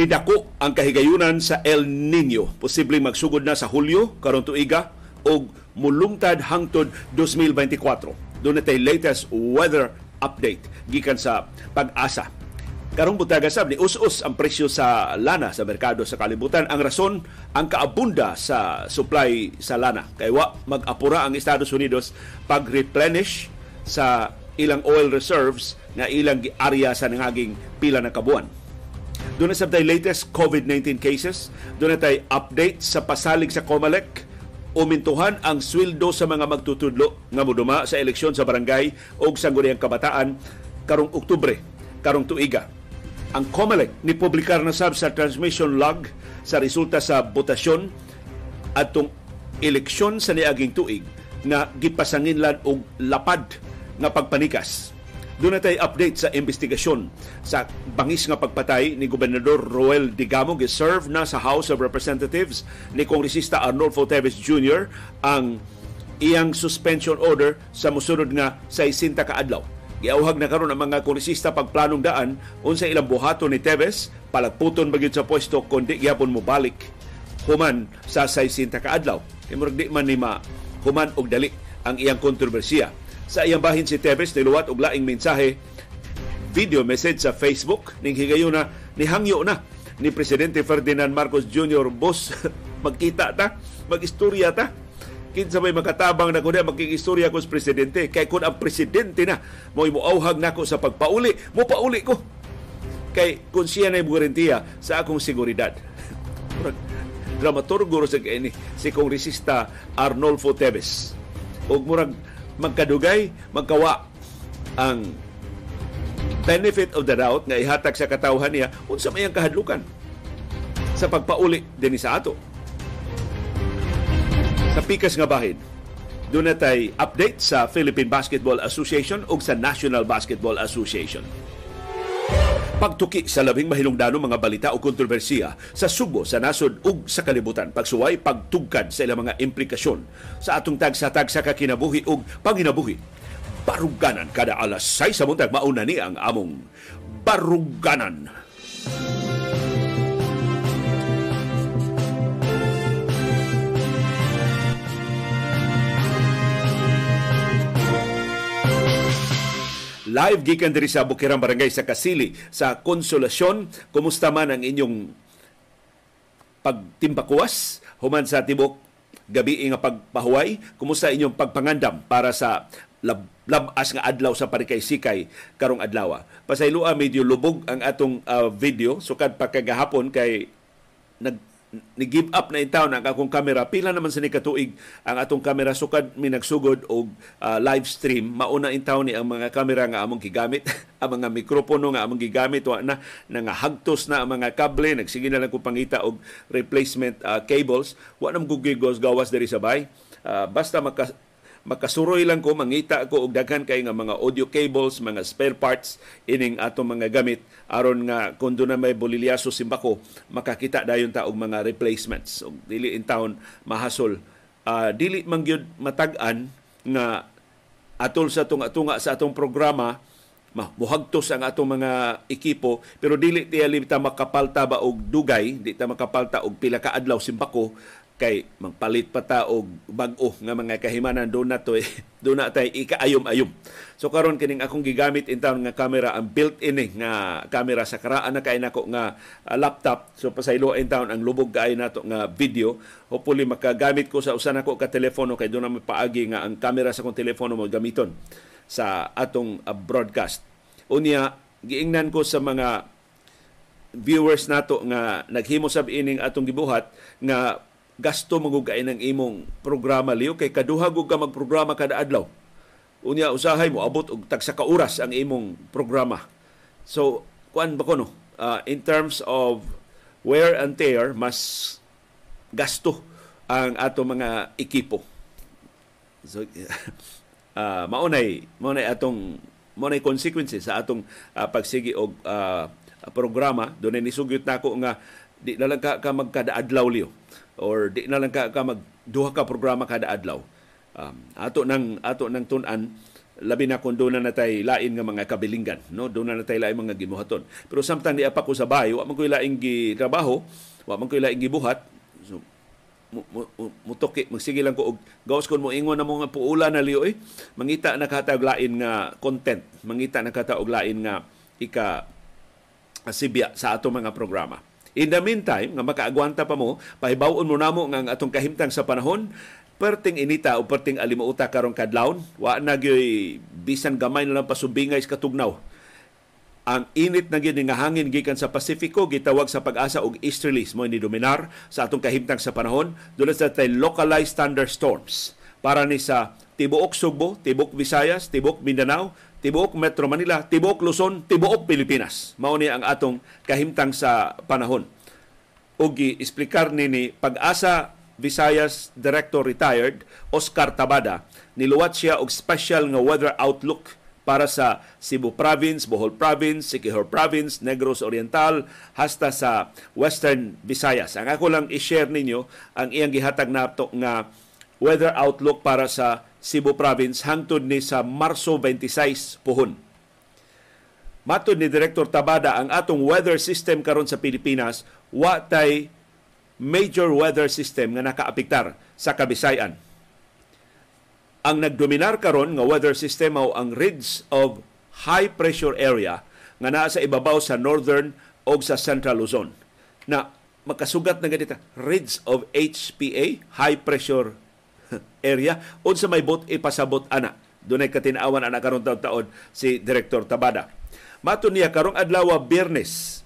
Nidako ang kahigayunan sa El Nino. Posibleng magsugod na sa Hulyo karon tuiga o mulungtad hangtod 2024. Doon na latest weather update gikan sa pag-asa. Karong butaga sab ni us-us ang presyo sa lana sa merkado sa kalibutan. Ang rason ang kaabunda sa supply sa lana. Kay wa mag-apura ang Estados Unidos pag-replenish sa ilang oil reserves nga ilang area sa nangaging pila na kabuan doon na sa latest COVID-19 cases. Doon na tayo update sa pasalig sa COMELEC. Umintuhan ang sweldo sa mga magtutudlo nga muduma sa eleksyon sa barangay o sa Guriang Kabataan karong Oktubre, karong tuiga. Ang COMELEC ni publikar na sab sa transmission log sa resulta sa botasyon atong eleksyon sa niaging tuig na gipasanginlan og lapad nga pagpanikas doon na tayo update sa investigasyon sa bangis nga pagpatay ni Gobernador Roel Digamo giserve na sa House of Representatives ni Kongresista Arnolfo Teves Jr. ang iyang suspension order sa musunod nga 60 ka adlaw. Giauhag na karon ang mga kongresista pagplanong daan unsa ilang buhato ni Teves palagputon bagyod sa pwesto kundi gyapon mo balik human sa 60 ka adlaw. Kay di man ni ma human og dali ang iyang kontrobersiya sa iyang bahin si Tevez niluwat og laing mensahe video message sa Facebook ning higayuna ni hangyo na ni presidente Ferdinand Marcos Jr. Boss magkita ta magistorya ta. Kinsa may makatabang na kundi magkigistorya ko sa presidente. Kay kun ang presidente na mo imuawhag nako sa pagpauli mo pauli ko. Kay kun siya na garantiya sa akong seguridad. Dramaturgo sa ni si kongresista Arnolfo Teves ug murag magkadugay, magkawa ang benefit of the doubt nga ihatag sa katawhan niya unsa may ang kahadlukan sa pagpauli din sa ato. Sa pikas nga bahin, doon update sa Philippine Basketball Association o sa National Basketball Association pagtuki sa labing mahilungdano mga balita o kontrobersiya sa Subo, sa nasod ug sa kalibutan. Pagsuway, pagtugkad sa ilang mga implikasyon sa atong tagsa-tagsa ka kinabuhi ug panginabuhi. Baruganan kada alas 6 sa buntag mauna ni ang among Baruganan. Baruganan. Live gikan diri sa Bukirang Barangay sa Kasili sa Konsolasyon. Kumusta man ang inyong pagtimpakuwas human sa tibok gabi nga pagpahuway? Kumusta inyong pagpangandam para sa lab, labas nga adlaw sa parikay-sikay karong adlaw? Pasaylua medyo lubog ang atong uh, video sukad pa kagahapon kay nag ni-give up na in town ang akong camera. Pila naman sa ni katuig ang atong camera sukad mi nagsugod og uh, live stream. Mauna in town ni ang mga camera nga among gigamit, ang mga mikropono nga among gigamit wa na nangahagtos na ang mga kable, nagsige na lang ko pangita og replacement uh, cables. Wa nam gugigos gawas diri sa bay. Uh, basta maka makasuroy lang ko mangita ko og daghan kay nga mga audio cables, mga spare parts ining atong mga gamit. Aron nga kun na may bolilyaso simbako makakita dayon ta og mga replacements. Og dili in town mahasol. Uh, dili man gyud matag-an nga atol sa tunga-tunga sa atong programa muhagtos ang atong mga ekipo pero dili tiya ta makapalta ba og dugay di ta makapalta og pila ka adlaw simbako kay magpalit pa ta og bag-o nga mga kahimanan. Do na to do na tay ikaayom-ayom so karon kining akong gigamit in town nga camera ang built-in eh, nga camera. Sa karaan na kay nako nga uh, laptop. So pasaylo in town ang lubog kay nato nga video. Hopefully makagamit ko sa usa nako ka telepono kay do na paagi nga ang camera sa kong telepono mo gamiton sa atong uh, broadcast. Unya giingnan ko sa mga viewers nato nga naghimo sab ining atong gibuhat nga gasto magugay ng imong programa liyo kay kaduha gug ka magprograma kada adlaw. Unya usahay mo abot og tagsa ka oras ang imong programa. So kuan ba ko no? Uh, in terms of wear and tear mas gasto ang ato mga ekipo. So uh, maunay maunay atong maunay consequences sa atong uh, pagsigi og uh, programa dunay nisugyot nako nga di na lang ka, ka magkada adlaw liyo or di na lang ka, ka mag duha ka programa kada adlaw. Um, ato nang ato nang tun-an labi na kung doon na natay lain nga mga kabilinggan no? Doon na natay lain mga gibuhaton pero samtang di pa ko sa bahay wa man ko laing gi trabaho wa man ko laing gibuhat. So mutoki magsige lang ko og gawas kon mo ingon na mo nga puula na liyo eh. Mangita nakataog lain nga content. Mangita nakataog lain nga ika sibya sa ato mga programa In the meantime, nga makaagwanta pa mo, pahibawon mo namo nga atong kahimtang sa panahon, perting inita o perting alimuuta karong kadlawon, wa na bisan gamay na lang pasubingay sa katugnaw. Ang init na gyud nga hangin gikan sa Pasifiko gitawag sa pag-asa og easterlies mo ni dominar sa atong kahimtang sa panahon dulot sa tay localized thunderstorms para ni sa tibuok Sugbo, tibuok Visayas, tibuok Mindanao, tibuok Metro Manila, tibuok Luzon, tibuok Pilipinas. Mao ni ang atong kahimtang sa panahon. Ug gi-explicar ni ni Pag-asa Visayas Director Retired Oscar Tabada niluwat siya og special nga weather outlook para sa Cebu Province, Bohol Province, Siquijor Province, Negros Oriental, hasta sa Western Visayas. Ang ako lang i-share ninyo ang iyang gihatag na nga weather outlook para sa Cebu Province hangtod ni sa Marso 26 puhon. Matod ni Director Tabada ang atong weather system karon sa Pilipinas wa tay major weather system nga nakaapektar sa Kabisayan. Ang nagdominar karon nga weather system mao ang ridge of high pressure area nga naa sa ibabaw sa northern o sa central Luzon na makasugat na ganita ridge of HPA high pressure area unsa may bot ipasabot ana dunay katin-awan ana karon taon si Director Tabada mato niya karong adlaw Biyernes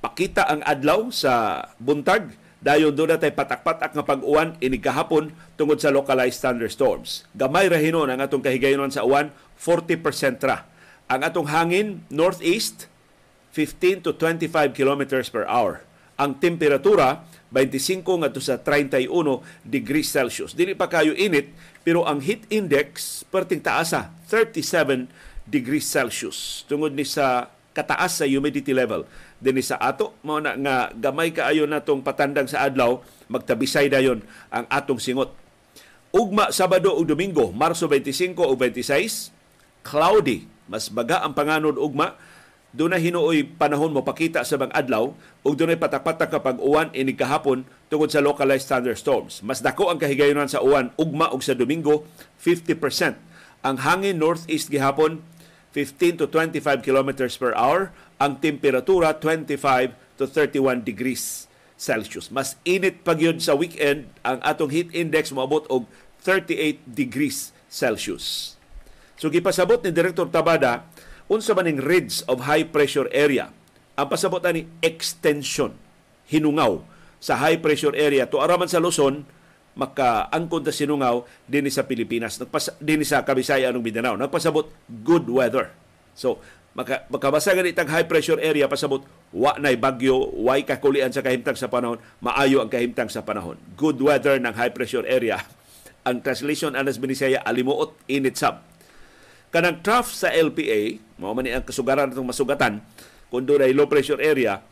pakita ang adlaw sa buntag dayon do tay patak-patak nga pag-uwan ini kahapon tungod sa localized thunderstorms. Gamay ra hinon ang atong kahigayonon sa uwan 40% ra. Ang atong hangin northeast 15 to 25 kilometers per hour. Ang temperatura 25 ngadto sa 31 degrees Celsius. Dili pa kayo init pero ang heat index perting taasa 37 degrees Celsius. Tungod ni sa kataas sa humidity level. Dinhi sa ato mao na nga gamay kaayo natong patandang sa adlaw magtabisay dayon ang atong singot. Ugma Sabado ug Domingo Marso 25 ug 26 cloudy. Mas baga ang panganod ugma doon na hinuoy panahon mo pakita sa bang adlaw ug doon ay patak-patak kapag uwan ini kahapon tungod sa localized thunderstorms. Mas dako ang kahigayonan sa uwan ugma ug sa Domingo 50%. Ang hangin northeast gihapon 15 to 25 kilometers per hour. Ang temperatura 25 to 31 degrees Celsius. Mas init pag yun sa weekend ang atong heat index moabot og 38 degrees Celsius. So gipasabot ni Director Tabada unsa man ning ridge of high pressure area? Ang pasabot ni extension hinungaw. Sa high pressure area to araman sa Luzon makaangkon ta sinungaw dinhi sa Pilipinas. Nagpas dinhi sa Kabisayan ug Mindanao. Nagpasabot good weather. So maka, makabasa ganit ang high pressure area pasabot wa nay bagyo way kakulian sa kahimtang sa panahon maayo ang kahimtang sa panahon. Good weather ng high pressure area. Ang translation anas binisaya alimuot init sab kanang trough sa LPA, mao man ang kasugaran natong masugatan, kung doon ay low pressure area,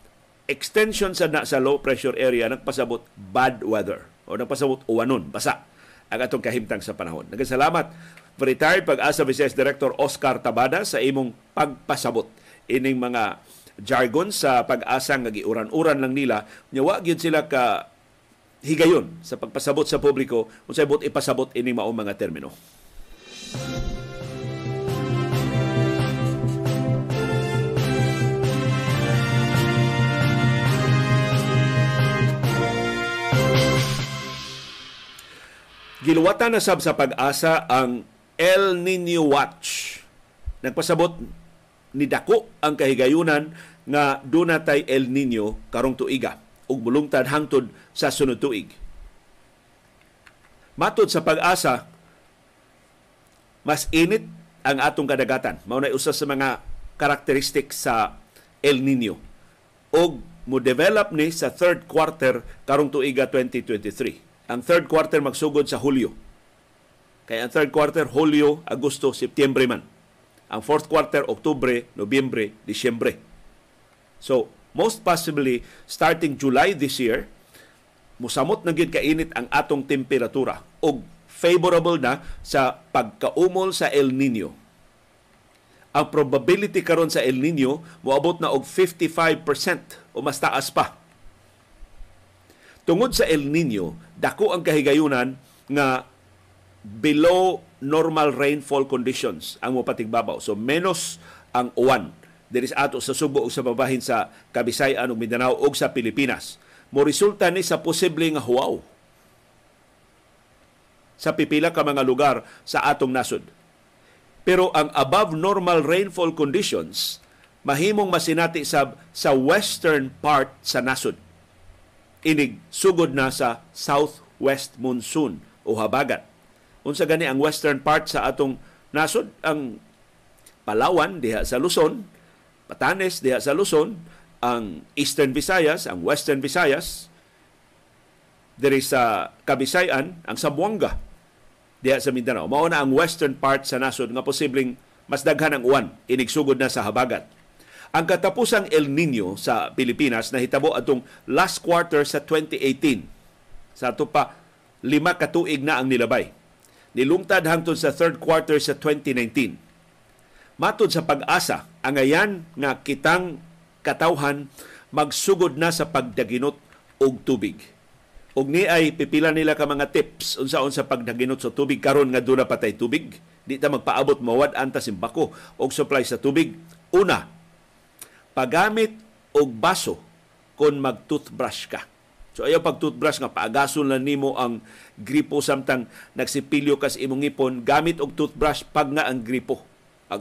extension sa na sa low pressure area nagpasabot bad weather o nagpasabot uwanon, basa ang atong kahimtang sa panahon. Nagasalamat retired pag-asa Vice Director Oscar Tabada sa imong pagpasabot ining mga jargon sa pag-asa nga giuran-uran lang nila nya wa gyud sila ka higayon sa pagpasabot sa publiko unsay bot ipasabot ining mao mga termino. Giluwatan na sab sa pag-asa ang El Nino Watch. Nagpasabot ni dako ang kahigayunan nga dunatay El Nino karong tuiga ug mulungtad hangtod sa sunod tuig. Matod sa pag-asa, mas init ang atong kadagatan. Mao usa sa mga karakteristik sa El Nino. Og mo develop ni sa third quarter karong tuiga 2023 ang third quarter magsugod sa Hulyo. Kaya ang third quarter, Hulyo, Agosto, Setyembre man. Ang fourth quarter, Oktubre, Nobyembre, Disyembre. So, most possibly, starting July this year, musamot na gid kainit ang atong temperatura og favorable na sa pagkaumol sa El Nino. Ang probability karon sa El Nino moabot na og 55% o mas taas pa. Tungod sa El Nino, dako ang kahigayunan nga below normal rainfall conditions ang mopatigbabaw. So menos ang uwan diri sa ato sa Subo ug sa babahin sa Kabisayan ug Mindanao ug sa Pilipinas. Mo resulta ni sa posible nga huwaw sa pipila ka mga lugar sa atong nasod. Pero ang above normal rainfall conditions mahimong masinati sa sa western part sa nasod. Inig sugod na sa southwest monsoon o habagat. Unsa gani ang western part sa atong nasod ang Palawan diha sa Luzon, Patanes diha sa Luzon, ang Eastern Visayas, ang Western Visayas, diri sa Kabisayan, ang Sambuanga diha sa Mindanao. Mao na ang western part sa nasod nga posibleng mas daghan ang uwan inigsugod na sa habagat. Ang katapusang El Nino sa Pilipinas nahitabo atong last quarter sa 2018. Sa ato pa lima ka tuig na ang nilabay. Nilungtad hangtod sa third quarter sa 2019. Matod sa pag-asa, ang ayan nga kitang katawhan magsugod na sa pagdaginot og tubig ug ni ay pipila nila ka mga tips unsaon sa pagdaginot sa tubig karon nga duna patay tubig di ta magpaabot mawad anta simbako og supply sa tubig una pagamit og baso kon mag-toothbrush ka so ayaw pag toothbrush nga paagason lang nimo ang gripo samtang nagsipilyo kas imong ngipon gamit og toothbrush pag nga ang gripo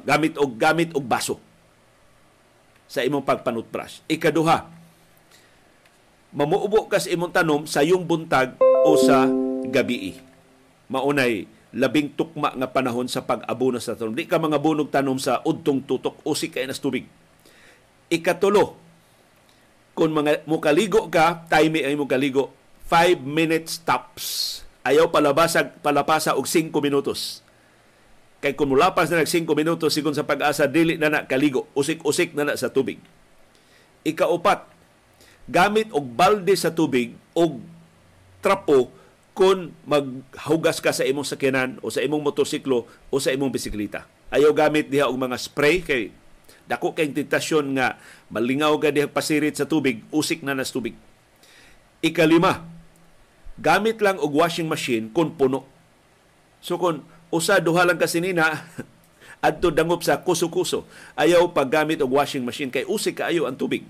gamit og gamit og baso sa imong pagpanutbrush ikaduha mamuubo kas imong tanom sa yung buntag o sa gabii. Maunay labing tukma nga panahon sa pag-abono sa tanom. Di ka mga bunog tanom sa udtong tutok o si kay nas tubig. Ikatulo, kung mga mukaligo ka, time ay mukaligo, 5 minutes tops. Ayaw palabasag, palapasa og 5 minutos. Kay kung mulapas na nag 5 minutos, sigon sa pag-asa, dili na na kaligo, usik-usik na na sa tubig. Ikaupat, gamit og balde sa tubig og trapo kung maghugas ka sa imong sakyanan o sa imong motorsiklo o sa imong bisikleta. Ayaw gamit diha og mga spray kay dako kay tentasyon nga malingaw ka diha pasirit sa tubig, usik na nas tubig. Ikalima, gamit lang og washing machine kung puno. So kung usa duha lang ka sinina, adto dangop sa kuso-kuso. Ayaw paggamit og washing machine kay usik kaayo ang tubig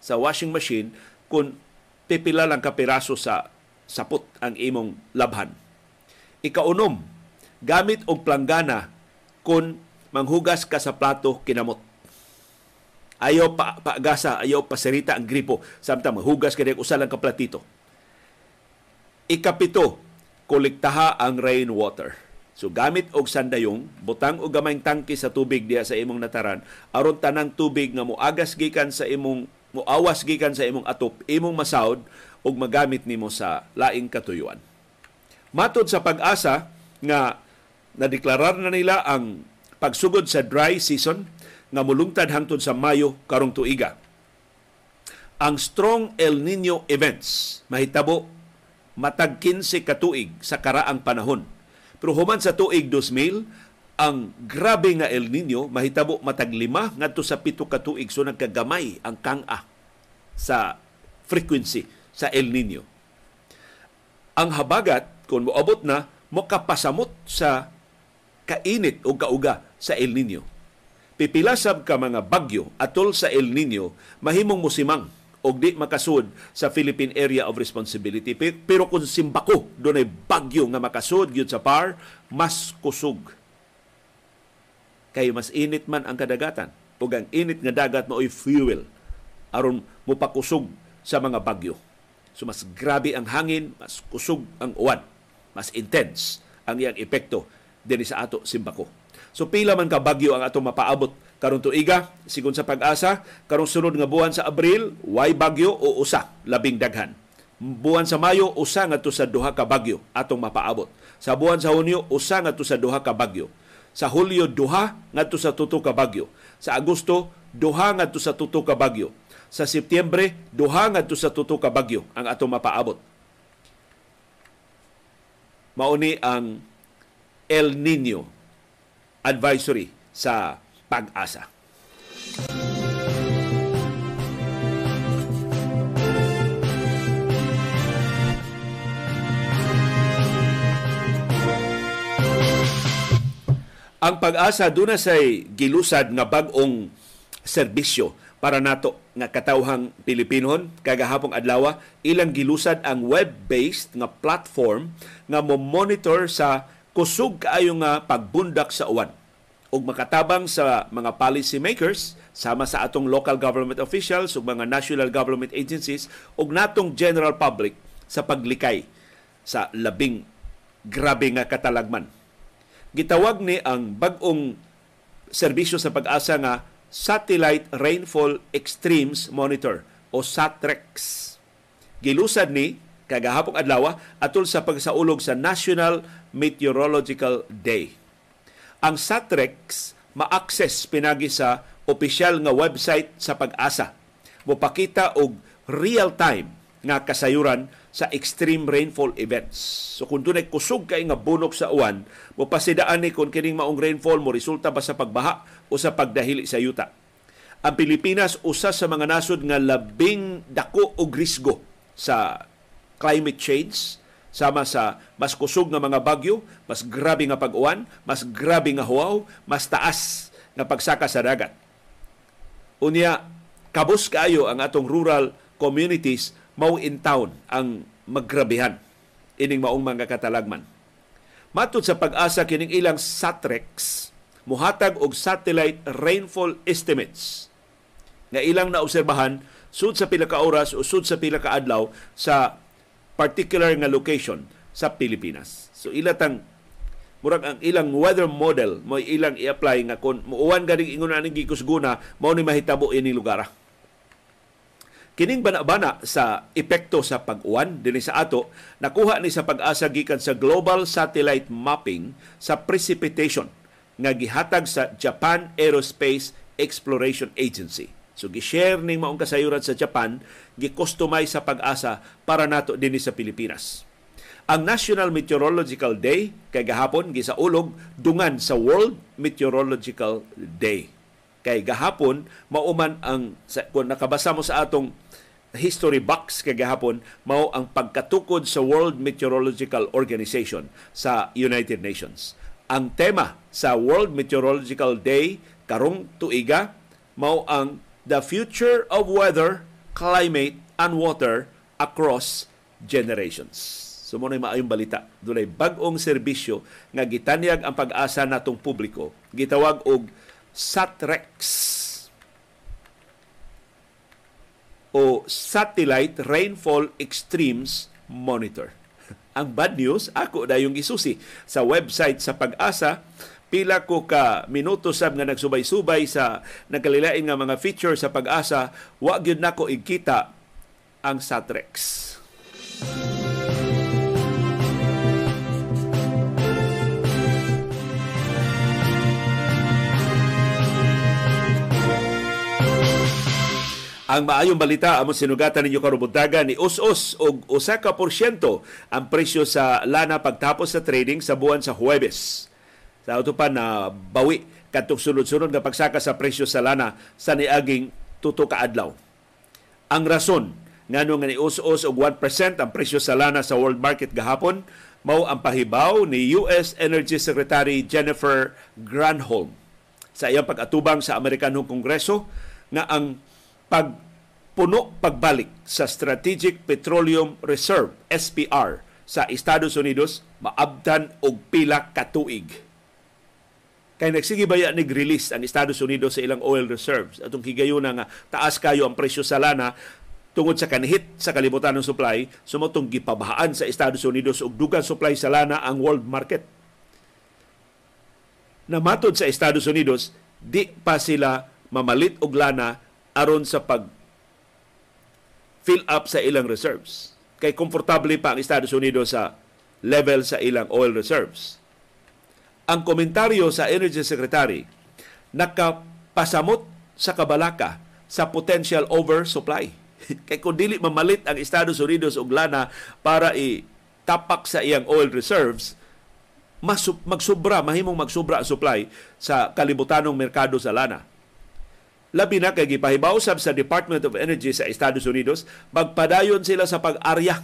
sa washing machine kung pipila lang ka piraso sa sapot ang imong labhan. Ikaunom, gamit og planggana kung manghugas ka sa plato kinamot. Ayaw pa paagasa, ayaw pasirita ang gripo samtang mahugas ka usa lang ka platito. Ikapito, kolektaha ang rainwater. So gamit og sandayong, butang og gamayng tangke sa tubig diha sa imong nataran aron tanang tubig nga moagas gikan sa imong muawas gikan sa imong atop, imong masawd ug magamit nimo sa laing katuyuan. Matod sa pag-asa nga nadeklarar na nila ang pagsugod sa dry season nga mulungtad hangtod sa Mayo karong tuiga. Ang strong El Nino events mahitabo matag 15 ka tuig sa karaang panahon. Pero human sa tuig 2000, ang grabe nga El Nino mahitabo matag lima ngadto sa pito ka tuig so nagkagamay ang kang-a sa frequency sa El Nino. Ang habagat kung moabot na makapasamot sa kainit o kauga sa El Nino. Pipilasab ka mga bagyo atol sa El Nino mahimong musimang og di makasud sa Philippine Area of Responsibility. Pero kung simbako doon ay bagyo nga makasud gyud sa PAR, mas kusog kay mas init man ang kadagatan ug ang init nga dagat mao'y fuel aron mopakusog sa mga bagyo. So mas grabe ang hangin, mas kusog ang uwan, mas intense ang iyang epekto dinhi sa ato simbako. So pila man ka bagyo ang ato mapaabot karon tuiga sigon sa pag-asa karong sunod nga buwan sa Abril way bagyo o usa labing daghan. Buwan sa Mayo usa ngadto sa duha ka bagyo atong mapaabot. Sa buwan sa Hunyo usa ngadto sa duha ka bagyo sa Hulyo duha ngadto sa tuto ka bagyo. Sa Agosto duha ngadto sa tuto ka bagyo. Sa Setyembre duha ngadto sa tuto ka bagyo ang ato mapaabot. Mauni ang El Nino advisory sa pag-asa. Ang pag-asa duna say gilusad nga bag-ong serbisyo para nato nga katawhang Pilipinon kagahapong adlaw ilang gilusad ang web-based nga platform nga mo monitor sa kusog kaayo nga pagbundak sa uwan ug makatabang sa mga policy makers sama sa atong local government officials ug mga national government agencies ug natong general public sa paglikay sa labing grabe nga katalagman gitawag ni ang bag-ong serbisyo sa pag-asa nga Satellite Rainfall Extremes Monitor o SATREX. Gilusad ni kagahapong adlaw atol sa pagsaulog sa National Meteorological Day. Ang SATREX ma-access pinagi sa opisyal nga website sa pag-asa. Mopakita og real time nga kasayuran sa extreme rainfall events. So kung dunay kusog kay nga bunok sa uwan, mo pasidaan ni kung kining maong rainfall mo resulta ba sa pagbaha o sa pagdahili sa yuta. Ang Pilipinas usa sa mga nasod nga labing dako og risgo sa climate change sama sa mas kusog nga mga bagyo, mas grabe nga pag-uwan, mas grabe nga huwaw, mas taas nga pagsaka sa dagat. Unya, kabus kaayo ang atong rural communities mao in town ang maggrabihan ining maong mga katalagman. Matod sa pag-asa kining ilang SATREX, muhatag og satellite rainfall estimates nga ilang naobserbahan sud sa pila ka oras o sud sa pila ka adlaw sa particular nga location sa Pilipinas. So ilatang murag ang ilang weather model mo ilang i-apply nga kung muuwan ganing ingon ani gikusguna mao ni mahitabo ini lugar. Kining bana-bana sa epekto sa pag-uwan dinhi sa ato nakuha ni sa pag-asa gikan sa global satellite mapping sa precipitation nga gihatag sa Japan Aerospace Exploration Agency. So gi-share ning maong kasayuran sa Japan, gi-customize sa pag-asa para nato dinhi sa Pilipinas. Ang National Meteorological Day kay gahapon gisaulog dungan sa World Meteorological Day. Kay gahapon mauman ang kung nakabasa mo sa atong history box kagahapon mao ang pagkatukod sa World Meteorological Organization sa United Nations. Ang tema sa World Meteorological Day karong tuiga mao ang The Future of Weather, Climate and Water Across Generations. So mo maayong balita. Dunay bag-ong serbisyo nga gitanyag ang pag-asa natong publiko. Gitawag og SATREX o Satellite Rainfall Extremes Monitor. Ang bad news, ako na yung isusi sa website sa pag-asa pila ko ka minuto sab nga nagsubay-subay sa nagkalilain nga mga feature sa pag-asa wa gyud nako igkita ang Satrex. Ang maayong balita among sinugatan ninyo karubuntaga ni us-us og usa ka porsyento ang presyo sa lana pagtapos sa trading sa buwan sa Huwebes. Sa auto pa na bawi kadtong sunod-sunod nga pagsaka sa presyo sa lana sa niaging tuto ka adlaw. Ang rason ngano nga ni us-us og 1% ang presyo sa lana sa world market gahapon mao ang pahibaw ni US Energy Secretary Jennifer Granholm sa iyang pag-atubang sa Amerikanong Kongreso nga ang pagpuno pagbalik sa Strategic Petroleum Reserve SPR sa Estados Unidos maabtan og pila ka tuig. Kay nagsige baya ni release ang Estados Unidos sa ilang oil reserves atong higayuna nga taas kayo ang presyo sa lana tungod sa kanhit sa kalibutan ng supply sumotong gipabahaan sa Estados Unidos og dugang supply sa lana ang world market. Namatod sa Estados Unidos, di pa sila mamalit og lana aron sa pag fill up sa ilang reserves. Kay komportable pa ang Estados Unidos sa level sa ilang oil reserves. Ang komentaryo sa Energy Secretary nakapasamot sa kabalaka sa potential oversupply. Kay kung dili mamalit ang Estados Unidos og lana para i tapak sa iyang oil reserves, mas magsubra, mahimong magsubra ang supply sa kalibutanong merkado sa lana. Labi na kay gipahibaw sa Department of Energy sa Estados Unidos, magpadayon sila sa pag-arya.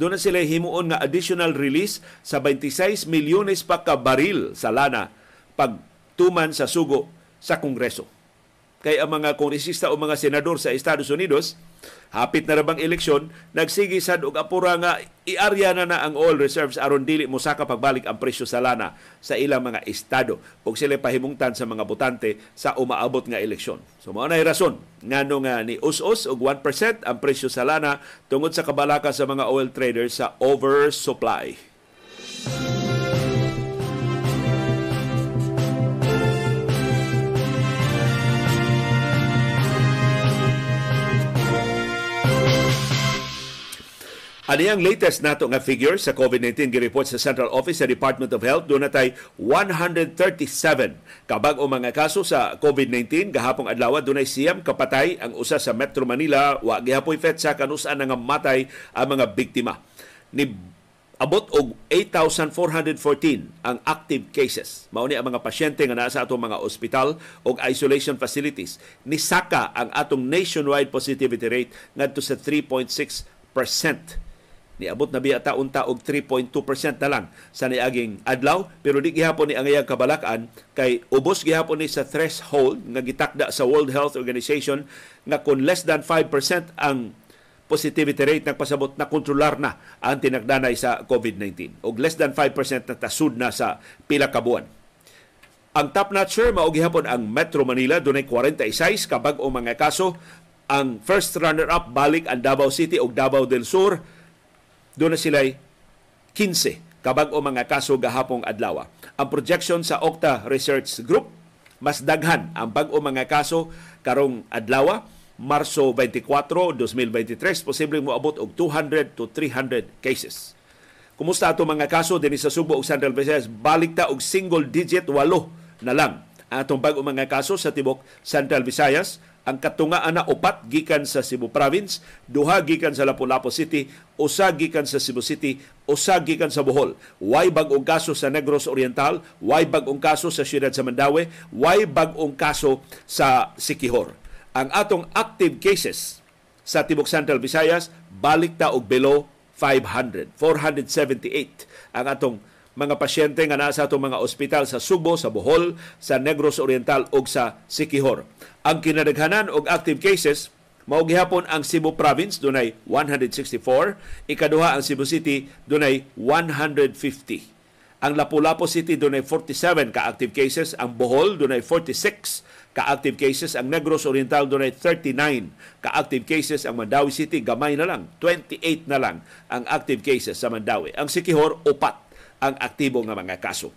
Doon na sila himuon nga additional release sa 26 milyones pa ka baril sa lana pagtuman sa sugo sa Kongreso. Kay ang mga kongresista o mga senador sa Estados Unidos, hapit na rabang eleksyon, nagsigi sad og apura nga iarya na na ang oil reserves aron dili mo saka pagbalik ang presyo sa lana sa ilang mga estado ug sila pahimungtan sa mga botante sa umaabot nga eleksyon. So mao nay rason ngano nga ni us-us og 1% ang presyo sa lana tungod sa kabalaka sa mga oil traders sa oversupply. Ano latest nato nga figure sa COVID-19 gireport sa Central Office sa Department of Health? Doon natay 137 kabag o mga kaso sa COVID-19 gahapong adlaw dunay siyam kapatay ang usa sa Metro Manila wa gihapoy fet sa kanus-an nga matay ang mga biktima. Ni abot og 8,414 ang active cases. Mao ni ang mga pasyente nga naa sa atong mga ospital o isolation facilities. Ni saka ang atong nationwide positivity rate ngadto sa 3.6 percent niabot na biya taon-ta og 3.2% na lang sa niaging adlaw pero di gihapon ni ang iyang kabalakan kay ubos gihapon ni sa threshold nga gitakda sa World Health Organization nga kung less than 5% ang positivity rate nagpasabot na kontrolar na ang tinagdanay sa COVID-19 og less than 5% na tasud na sa pila ka buwan. Ang top notcher mao gihapon ang Metro Manila dunay 46 ka bag-o mga kaso. Ang first runner-up balik ang Davao City ug Davao del Sur doon na sila 15 kabag o mga kaso gahapong adlaw. Ang projection sa Okta Research Group, mas daghan ang bag-o mga kaso karong adlaw, Marso 24, 2023, posibleng moabot og 200 to 300 cases. Kumusta ato mga kaso din sa Subo ug Central Visayas? Balik ta og single digit walo na lang ang atong bag-o mga kaso sa tibok Central Visayas ang katungaan na upat gikan sa Cebu Province, duha gikan sa Lapu-Lapu City, usa gikan sa Cebu City, usa gikan sa Bohol. Way bag-ong kaso sa Negros Oriental, way bag-ong kaso sa siyudad sa Mandaue, way bag-ong kaso sa Sikihor. Ang atong active cases sa Tibok Central Visayas balik ta og below 500, 478 ang atong mga pasyente nga nasa atong mga ospital sa Subo, sa Bohol, sa Negros Oriental ug sa Sikihor. Ang kinadaghanan og active cases mao gihapon ang Cebu Province dunay 164, ikaduha ang Cebu City dunay 150. Ang Lapu-Lapu City dunay 47 ka active cases, ang Bohol dunay 46 ka active cases, ang Negros Oriental dunay 39 ka active cases, ang Mandawi City gamay na lang, 28 na lang ang active cases sa Mandawi. Ang Sikihor upat ang aktibo nga mga kaso.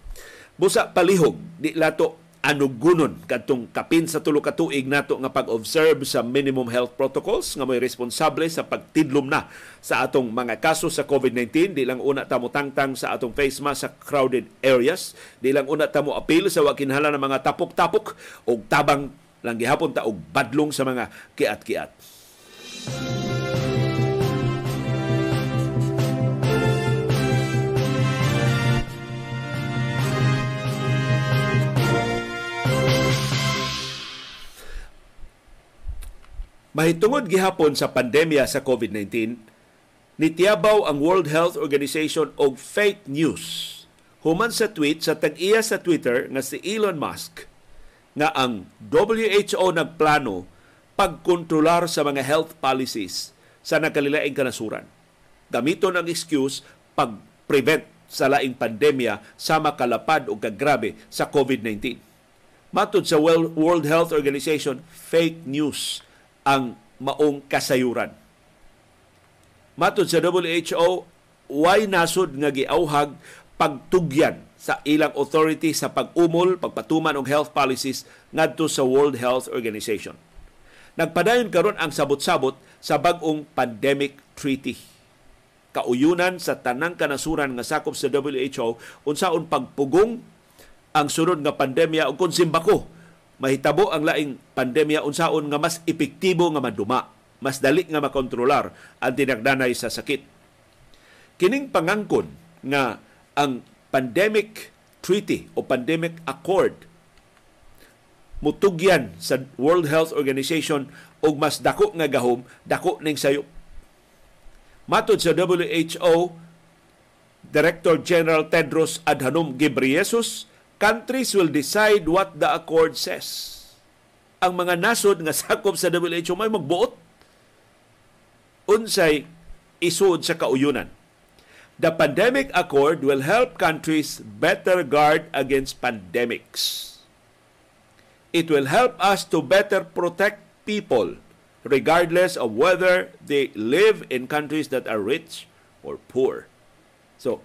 Busa palihog, di lato anugunon kadtong kapin sa tulo ka tuig nato nga pag-observe sa minimum health protocols nga may responsable sa pagtidlom na sa atong mga kaso sa COVID-19 di lang una ta mo tangtang sa atong face mask sa crowded areas di lang una ta mo appeal sa wakinhala ng mga tapok-tapok og tabang lang gihapon ta og badlong sa mga kiat-kiat. Mahitungod gihapon sa pandemya sa COVID-19, nitiyabaw ang World Health Organization og fake news human sa tweet sa tag-iya sa Twitter nga si Elon Musk nga ang WHO nagplano pagkontrolar sa mga health policies sa nakalilaing kanasuran. Gamiton ang excuse pag-prevent sa laing pandemya sa makalapad o kagrabe sa COVID-19. Matod sa World Health Organization, fake news ang maong kasayuran. Matod sa WHO, why nasod nga giauhag pagtugyan sa ilang authority sa pag-umol, pagpatuman og health policies ngadto sa World Health Organization. Nagpadayon karon ang sabot-sabot sa bag-ong pandemic treaty. Kauyunan sa tanang kanasuran nga sakop sa WHO unsaon pagpugong ang sunod nga pandemya ug konsimbako mahitabo ang laing pandemya unsaon nga mas epektibo nga maduma, mas dali nga makontrolar ang tinagdanay sa sakit. Kining pangangkon nga ang pandemic treaty o pandemic accord mutugyan sa World Health Organization og mas dako nga gahom, dako ning sayop. Matod sa WHO Director General Tedros Adhanom Ghebreyesus, countries will decide what the accord says. Ang mga nasod nga sakop sa WHO may magbuot unsay isud sa kauyunan. The pandemic accord will help countries better guard against pandemics it will help us to better protect people regardless of whether they live in countries that are rich or poor. So,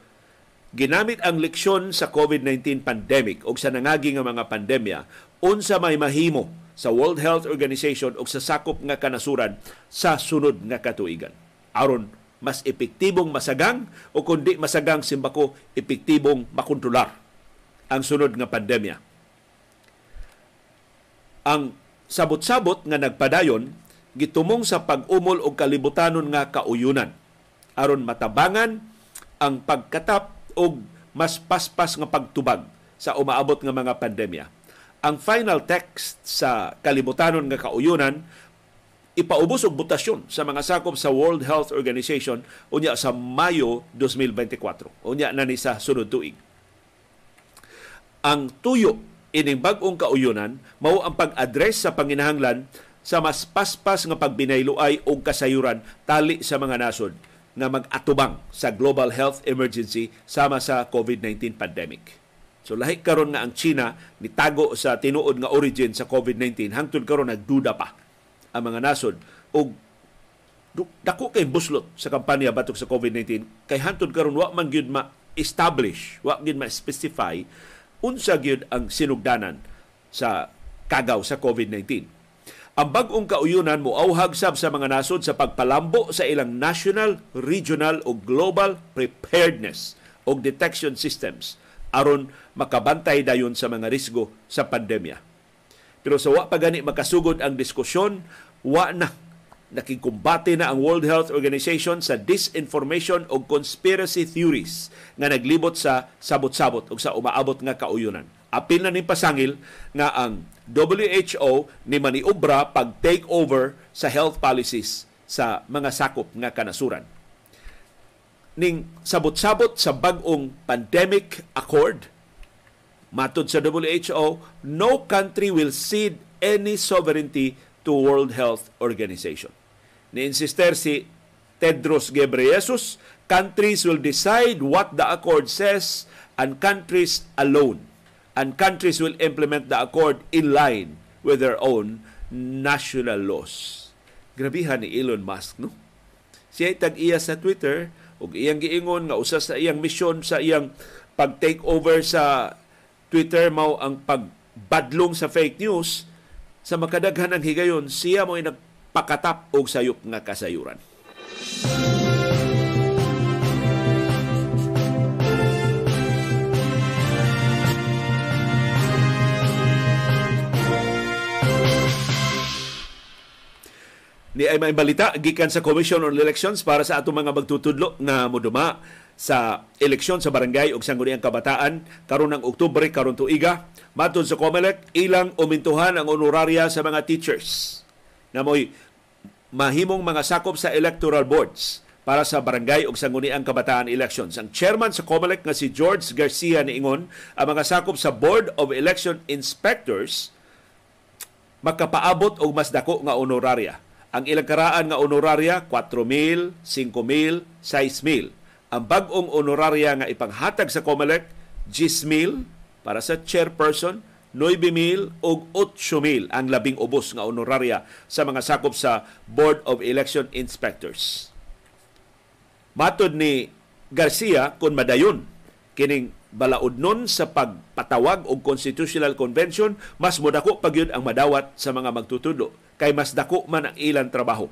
ginamit ang leksyon sa COVID-19 pandemic o sa nangagi nga mga pandemya unsa may mahimo sa World Health Organization o sa sakop nga kanasuran sa sunod nga katuigan. aron mas epektibong masagang o kundi masagang simbako epektibong makontrolar ang sunod nga pandemya ang sabot-sabot nga nagpadayon gitumong sa pag-umol og kalibutanon nga kauyunan aron matabangan ang pagkatap og mas paspas nga pagtubag sa umaabot nga mga pandemya. Ang final text sa kalibutanon nga kauyunan ipaubos og butasyon sa mga sakop sa World Health Organization unya sa Mayo 2024. Unya na ni sa sunod tuig. Ang tuyo ining bag-ong kauyunan mao ang pag-address sa panginahanglan sa mas paspas nga pagbinayloay og kasayuran tali sa mga nasod nga mag-atubang sa global health emergency sama sa COVID-19 pandemic. So lahi karon nga ang China nitago sa tinuod nga origin sa COVID-19 hangtod karon nagduda pa ang mga nasod og dako kay buslot sa kampanya batok sa COVID-19 kay hangtod karon wa man gyud ma-establish, wa gyud ma-specify unsa gyud ang sinugdanan sa kagaw sa COVID-19. Ang bag-ong kauyunan mo auhag sab sa mga nasod sa pagpalambo sa ilang national, regional o global preparedness o detection systems aron makabantay dayon sa mga risgo sa pandemya. Pero sa wa pa gani makasugod ang diskusyon, wa na nakikumbate na ang World Health Organization sa disinformation o conspiracy theories nga naglibot sa sabot-sabot o sa umaabot nga kauyunan. Apil na ni pasangil nga ang WHO ni maniobra pag take over sa health policies sa mga sakop nga kanasuran. Ning sabot-sabot sa bag-ong pandemic accord, matod sa WHO, no country will cede any sovereignty to World Health Organization. Ni-insister si Tedros Ghebreyesus, countries will decide what the accord says and countries alone. And countries will implement the accord in line with their own national laws. Grabihan ni Elon Musk, no? Siya tag-iya sa Twitter ug iyang giingon nga usa sa iyang mission sa iyang pag-take over sa Twitter mao ang pagbadlong sa fake news sa makadaghan ng higayon siya mo nag pakatap og sayop nga kasayuran. Ni ay may balita gikan sa Commission on Elections para sa atong mga magtutudlo nga moduma sa eleksyon sa barangay ug sangguniang kabataan karon ng Oktubre karon tuiga matud sa COMELEC ilang umintuhan ang honoraria sa mga teachers na mo'y mahimong mga sakop sa electoral boards para sa barangay ug sangguniang kabataan elections. Ang chairman sa COMELEC nga si George Garcia niingon ang mga sakop sa Board of Election Inspectors makapaabot og mas dako nga honoraria. Ang ilang karaan nga honoraria 4,000, 5,000, 6,000. Ang bag-ong honoraria nga ipanghatag sa COMELEC 10,000 para sa chairperson 9,000 o 8,000 ang labing ubos nga honoraria sa mga sakop sa Board of Election Inspectors. Matod ni Garcia kung madayon kining balaod nun sa pagpatawag og constitutional convention mas modako pagyud ang madawat sa mga magtutudo kay mas dako man ang ilang trabaho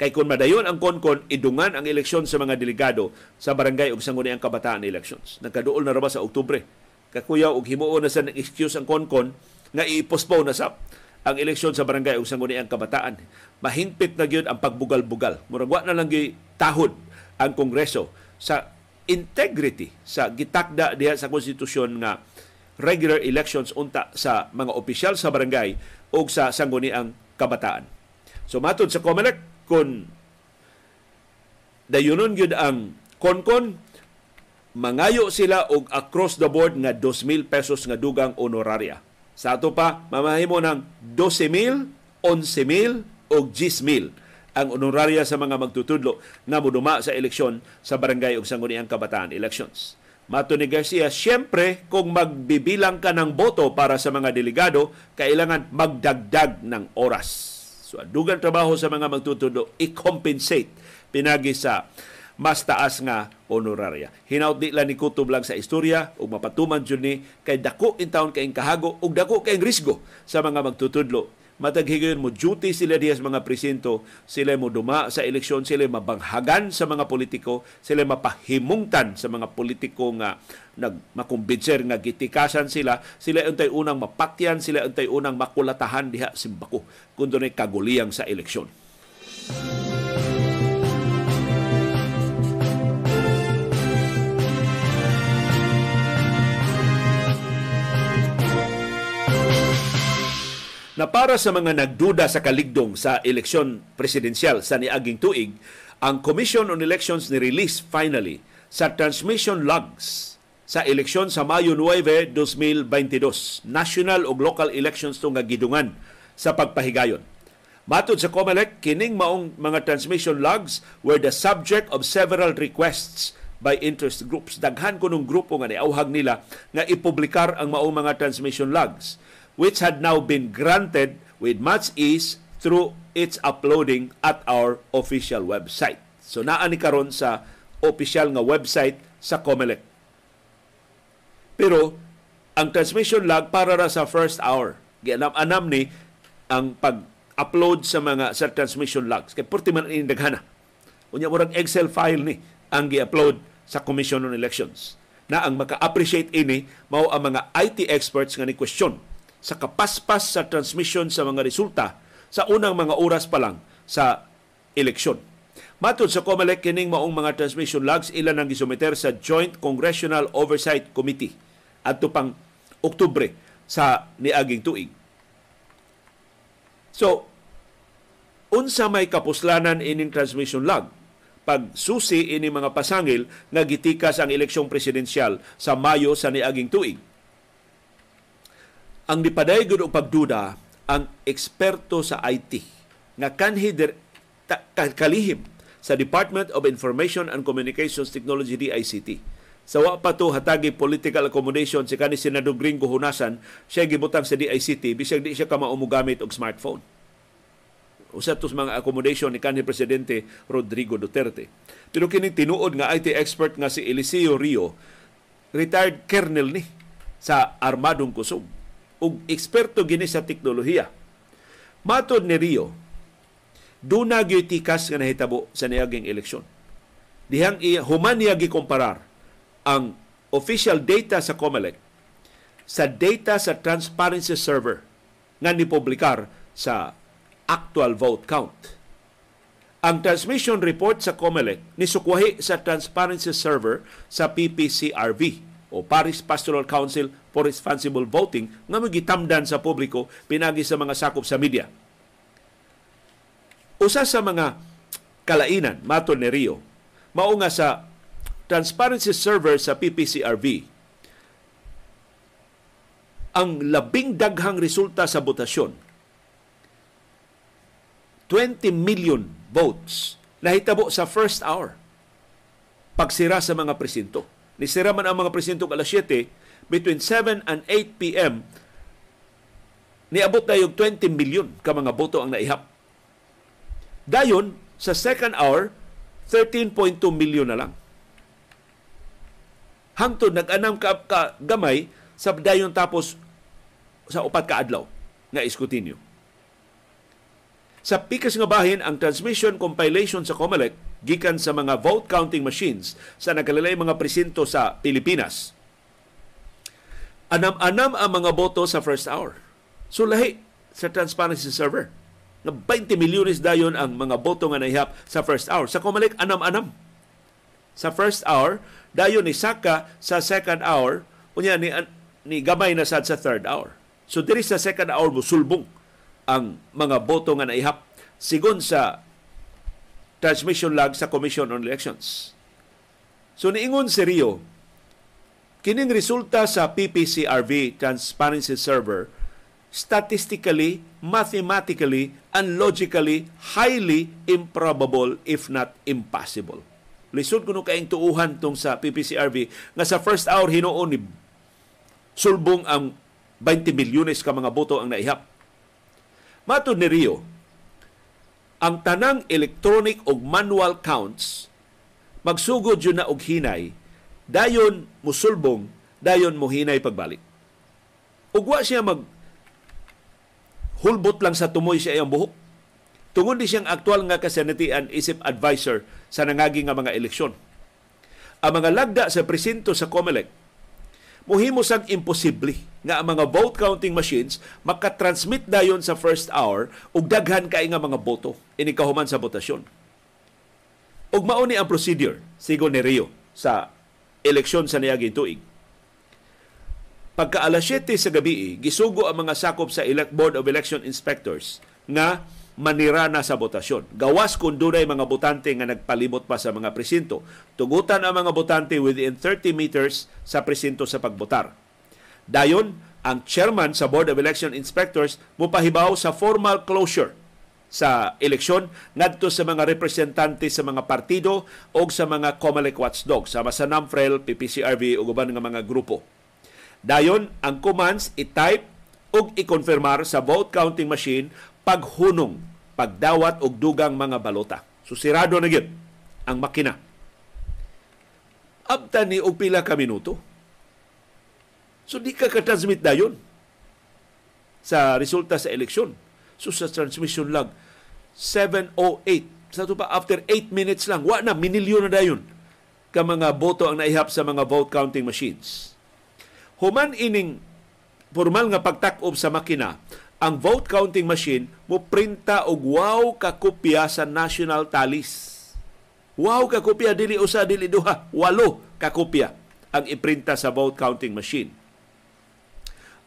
kay kung madayon ang konkon idungan ang eleksyon sa mga delegado sa barangay ug sangguniang kabataan elections nagkaduol na ra sa Oktubre kakuyaw og himuo na sa excuse ang konkon nga i-postpone na sa ang eleksyon sa barangay ug sangguniang kabataan. Mahingpit na gyud ang pagbugal-bugal. Murag wa na lang gyud tahod ang kongreso sa integrity sa gitakda diha sa konstitusyon nga regular elections unta sa mga opisyal sa barangay o sa sangguniang kabataan. So matod sa COMELEC kung dayunon gyud ang konkon mangayo sila og across the board nga 2,000 pesos nga dugang honoraria. Sa ato pa, mamahimo ng 12,000, 11,000 o 10,000 ang honoraria sa mga magtutudlo nga muduma sa eleksyon sa barangay ug sangguniang kabataan elections. Mato ni Garcia, siyempre kung magbibilang ka ng boto para sa mga delegado, kailangan magdagdag ng oras. So, dugang trabaho sa mga magtutudlo, i-compensate pinagi sa mas taas nga honoraria. Hinaut di lang ni kutob lang sa istorya ug mapatuman jud ni kay dako in taon kay kahago ug dako kay risgo sa mga magtutudlo. Matag higayon mo duty sila diha mga presinto, sila mo duma sa eleksyon, sila mabanghagan sa mga politiko, sila mapahimungtan sa mga politiko nga nagmakumbinser nga gitikasan sila, sila untay unang mapatyan, sila untay unang makulatahan diha simbako kun dunay kaguliyang sa eleksyon. Na para sa mga nagduda sa kaligdong sa eleksyon presidensyal sa niaging tuig, ang Commission on Elections ni release finally sa transmission logs sa eleksyon sa Mayo 9, 2022. National ug local elections to nga gidungan sa pagpahigayon. Matod sa COMELEC, kining maong mga transmission logs were the subject of several requests by interest groups. Daghan ko nung grupo nga niauhag nila nga ipublikar ang maong mga transmission logs which had now been granted with much ease through its uploading at our official website. So naani karon sa official nga website sa COMELEC. Pero ang transmission log para ra sa first hour. Gianam-anam ni ang pag-upload sa mga sa transmission logs. Kay purti man ini daghana. Unya murag Excel file ni ang gi-upload sa Commission on Elections na ang maka-appreciate ini mao ang mga IT experts nga ni question sa kapaspas sa transmission sa mga resulta sa unang mga oras pa lang sa eleksyon. Matod sa COMELEC, kining maong mga transmission logs ilan ang gisumiter sa Joint Congressional Oversight Committee at pang Oktubre sa niaging tuig. So, unsa may kapuslanan ining transmission log pag susi ini mga pasangil nga gitikas ang eleksyong presidensyal sa Mayo sa niaging tuig ang nipaday gud og pagduda ang eksperto sa IT nga kanhi kalihim sa Department of Information and Communications Technology DICT. Sa wa pa to hatagi political accommodation si kani Senador Gringo Hunasan, siya gibutang sa DICT bisag di siya ka maumogamit og smartphone. Usa tos mga accommodation ni kanhi presidente Rodrigo Duterte. Pero kini tinuod nga IT expert nga si Eliseo Rio, retired colonel ni sa Armadong Kusog ug eksperto gini sa teknolohiya. Matod ni Rio, duna gyud nga nahitabo sa niaging eleksyon. Dihang iya human niya gikomparar ang official data sa COMELEC sa data sa transparency server nga nipublikar sa actual vote count. Ang transmission report sa COMELEC nisukwahi sa transparency server sa PPCRV o Paris Pastoral Council for Responsible Voting nga magitamdan sa publiko pinagi sa mga sakop sa media. Usa sa mga kalainan mato ni Rio mao nga sa transparency server sa PPCRV ang labing daghang resulta sa botasyon 20 million votes nahitabo sa first hour pagsira sa mga presinto Nisira man ang mga presinto alas 7, between 7 and 8 p.m., niabot na yung 20 million ka mga boto ang naihap. Dayon, sa second hour, 13.2 million na lang. Hangtod nag-anam ka, ka gamay sa dayon tapos sa upat ka adlaw nga iskutinyo. Sa pikas nga bahin, ang transmission compilation sa COMELEC gikan sa mga vote counting machines sa nagalalay mga presinto sa Pilipinas. Anam-anam ang mga boto sa first hour. So lahi sa transparency server. Na 20 milyones dayon ang mga boto nga naihap sa first hour. Sa Comelec, anam-anam. Sa first hour, dayon ni saka sa second hour unya ni ni gamay na sad sa third hour so diri sa second hour mo ang mga boto nga naihap sigon sa transmission log sa Commission on Elections so niingon si Rio kining resulta sa PPCRV transparency server statistically, mathematically, and logically highly improbable if not impossible. Lisod ko no kaing tuuhan tong sa PPCRV nga sa first hour hinuon ni sulbong ang 20 milyones ka mga boto ang naihap. Matod ni Rio, ang tanang electronic o manual counts magsugod yun na og hinay dayon musulbong dayon mo hinay pagbalik. Ugwa siya mag hulbot lang sa tumoy siya iyang buhok. Tungod di siyang aktual nga kasanatian isip advisor sa nangagi nga mga eleksyon. Ang mga lagda sa presinto sa COMELEC muhimo sang imposible nga ang mga vote counting machines makatransmit dayon sa first hour ug daghan kay nga mga boto ini kahuman sa botasyon. Ug mao ang procedure sigo ni Rio sa eleksyon sa niaging tuig Pagka alas 7 sa gabi, gisugo ang mga sakop sa Elect Board of Election Inspectors nga manira na sa botasyon. Gawas kung dunay mga botante nga nagpalibot pa sa mga presinto. Tugutan ang mga botante within 30 meters sa presinto sa pagbotar. Dayon, ang chairman sa Board of Election Inspectors mupahibaw sa formal closure sa eleksyon ngadto sa mga representante sa mga partido o sa mga COMELEC watchdog sama sa NAMFREL, PPCRV o uban nga mga grupo. Dayon, ang commands i-type ug i-confirmar sa vote counting machine paghunong, pagdawat og dugang mga balota. So sirado na gyud ang makina. Abtan ni og pila ka minuto. So di ka ka-transmit dayon sa resulta sa eleksyon. So sa transmission log 708 sa pa after 8 minutes lang wa na minilyon na dayon ka mga boto ang naihap sa mga vote counting machines human ining formal nga pagtakob sa makina, ang vote counting machine mo printa og wow ka kopya sa national tallies. Wow ka kopya dili usa dili duha, walo ka kopya ang iprinta sa vote counting machine.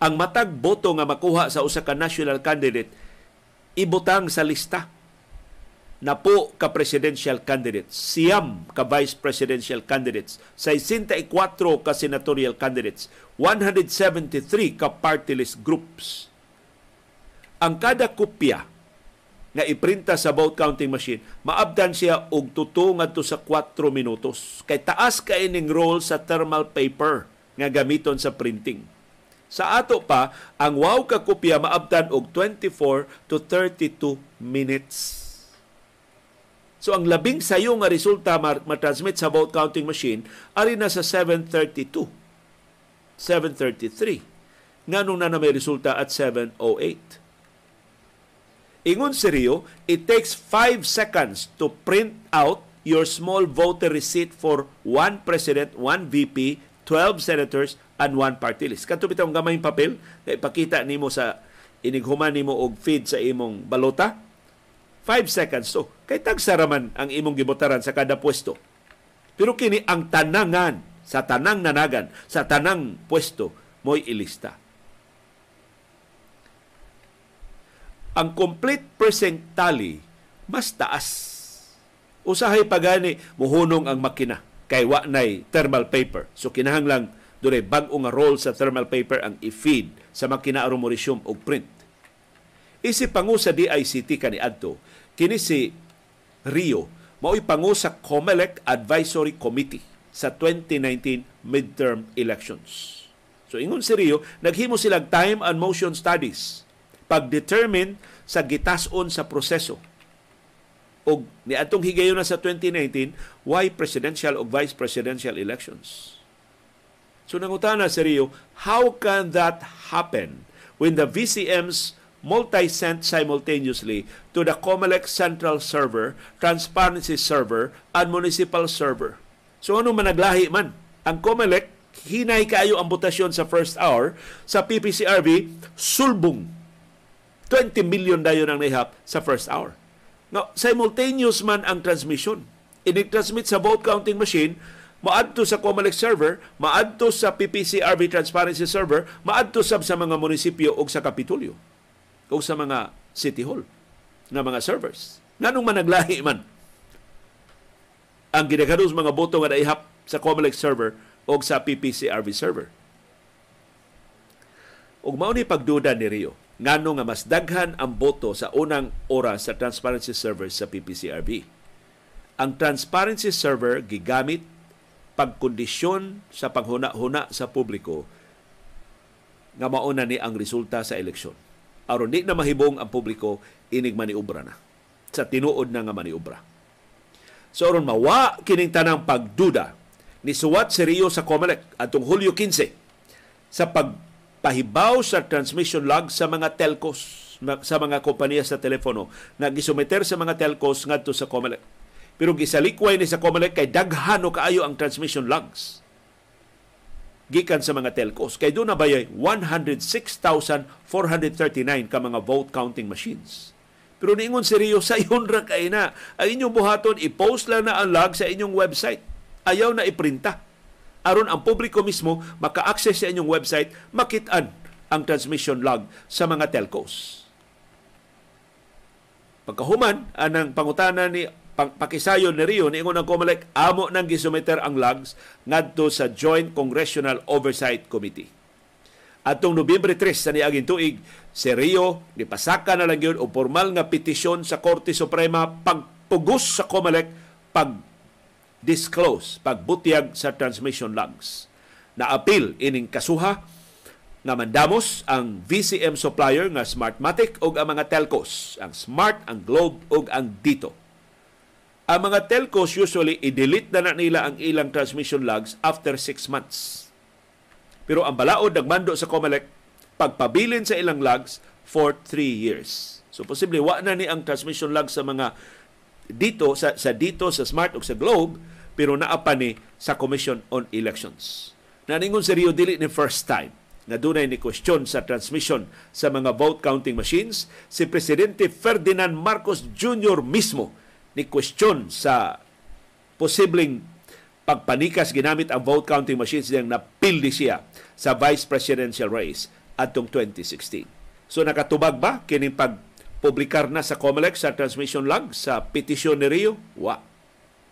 Ang matag boto nga makuha sa usa ka national candidate ibutang sa lista na po ka presidential candidates, siyam ka vice presidential candidates, 64 ka senatorial candidates, 173 ka party list groups. Ang kada kopya nga iprinta sa vote counting machine, maabdan siya og tuto ngadto sa 4 minutos. Kay taas ka ining roll sa thermal paper nga gamiton sa printing. Sa ato pa, ang wow ka kopya maabdan og 24 to 32 minutes So ang labing sayo nga resulta matransmit sa vote counting machine ari na sa 732. 733. Nganong na na may resulta at 708. Ingon si Rio, it takes 5 seconds to print out your small voter receipt for one president, one VP, 12 senators, and one party list. Kanto bitang gamay papel na ipakita nimo sa inighuman nimo og feed sa imong balota 5 seconds to. Kay tagsaraman ang imong gibotaran sa kada pwesto. Pero kini ang tanangan sa tanang nanagan, sa tanang pwesto mo'y ilista. Ang complete precinct tally mas taas. Usahay pagani muhunong ang makina kay wa nay thermal paper. So kinahanglang dunay bag-o nga roll sa thermal paper ang i-feed sa makina aron mo resume og print. Isi pangu sa DICT kani adto Kini si Rio mao'y pangu sa COMELEC Advisory Committee sa 2019 midterm elections. So ingon si Rio, naghimo silang time and motion studies pag-determine sa gitason sa proseso og ni atong higayon na sa 2019 why presidential o vice presidential elections. So nangutana si Rio, how can that happen when the VCM's multi-sent simultaneously to the COMELEC Central Server, Transparency Server, and Municipal Server. So ano man naglahi man? Ang COMELEC, hinay kayo ang botasyon sa first hour. Sa PPCRB, sulbong 20 million dayon ang nahihap sa first hour. Now, simultaneous man ang transmission. Inig-transmit sa vote counting machine maadto sa COMELEC server, maadto sa PPCRB Transparency server, maadto sab sa mga munisipyo o sa kapitulyo o sa mga city hall nga mga servers. Nganong managlahi man ang ginagados mga boto nga naihap sa COMELEC server o sa PPCRB server. Ug mao ni pagduda ni Rio ngano nga mas daghan ang boto sa unang oras sa transparency server sa PPCRB. Ang transparency server gigamit pagkondisyon sa panghuna-huna sa publiko nga mauna ni ang resulta sa eleksyon. Aron di na mahibong ang publiko inig maniubra na. Sa tinuod na nga maniubra. So aron mawa kining tanang pagduda ni suwat si Rio sa COMELEC atong Hulyo 15 sa pagpahibaw sa transmission log sa mga telcos sa mga kompanya sa telepono nga gisumeter sa mga telcos ngadto sa COMELEC pero gisalikway ni sa COMELEC kay daghano kaayo ang transmission logs gikan sa mga telcos. Kay doon na bayay 106,439 ka mga vote counting machines. Pero niingon si Rio, sa iyon ra kay na. Ang inyong buhaton, i-post lang na ang log sa inyong website. Ayaw na iprinta. Aron ang publiko mismo maka-access sa inyong website, makitaan ang transmission log sa mga telcos. Pagkahuman, anang pangutana ni pakisayon ni Rio niingon ang COMELEC amo nang gisumeter ang logs ngadto sa Joint Congressional Oversight Committee. Atong Nobyembre 3 sa niaging tuig, si Rio nipasaka na lang yun o formal nga petisyon sa Korte Suprema pagpugos sa COMELEC pag disclose, pagbutiyag sa transmission logs. Naapil ining kasuha nga mandamos ang VCM supplier nga Smartmatic o ang mga telcos, ang Smart, ang Globe o ang Dito ang mga telcos usually i-delete na, na nila ang ilang transmission logs after 6 months. Pero ang balaod nagmando sa COMELEC pagpabilin sa ilang logs for 3 years. So posible wa na ni ang transmission log sa mga dito sa, sa dito sa Smart o sa Globe pero naa ni sa Commission on Elections. Naningon si Rio dili ni first time na dunay ni question sa transmission sa mga vote counting machines si Presidente Ferdinand Marcos Jr. mismo ni question sa posibleng pagpanikas ginamit ang vote counting machines niyang napildi siya sa vice presidential race atong 2016. So nakatubag ba kining pagpublikar na sa COMELEC sa transmission log sa petisyon ni Rio? Wa.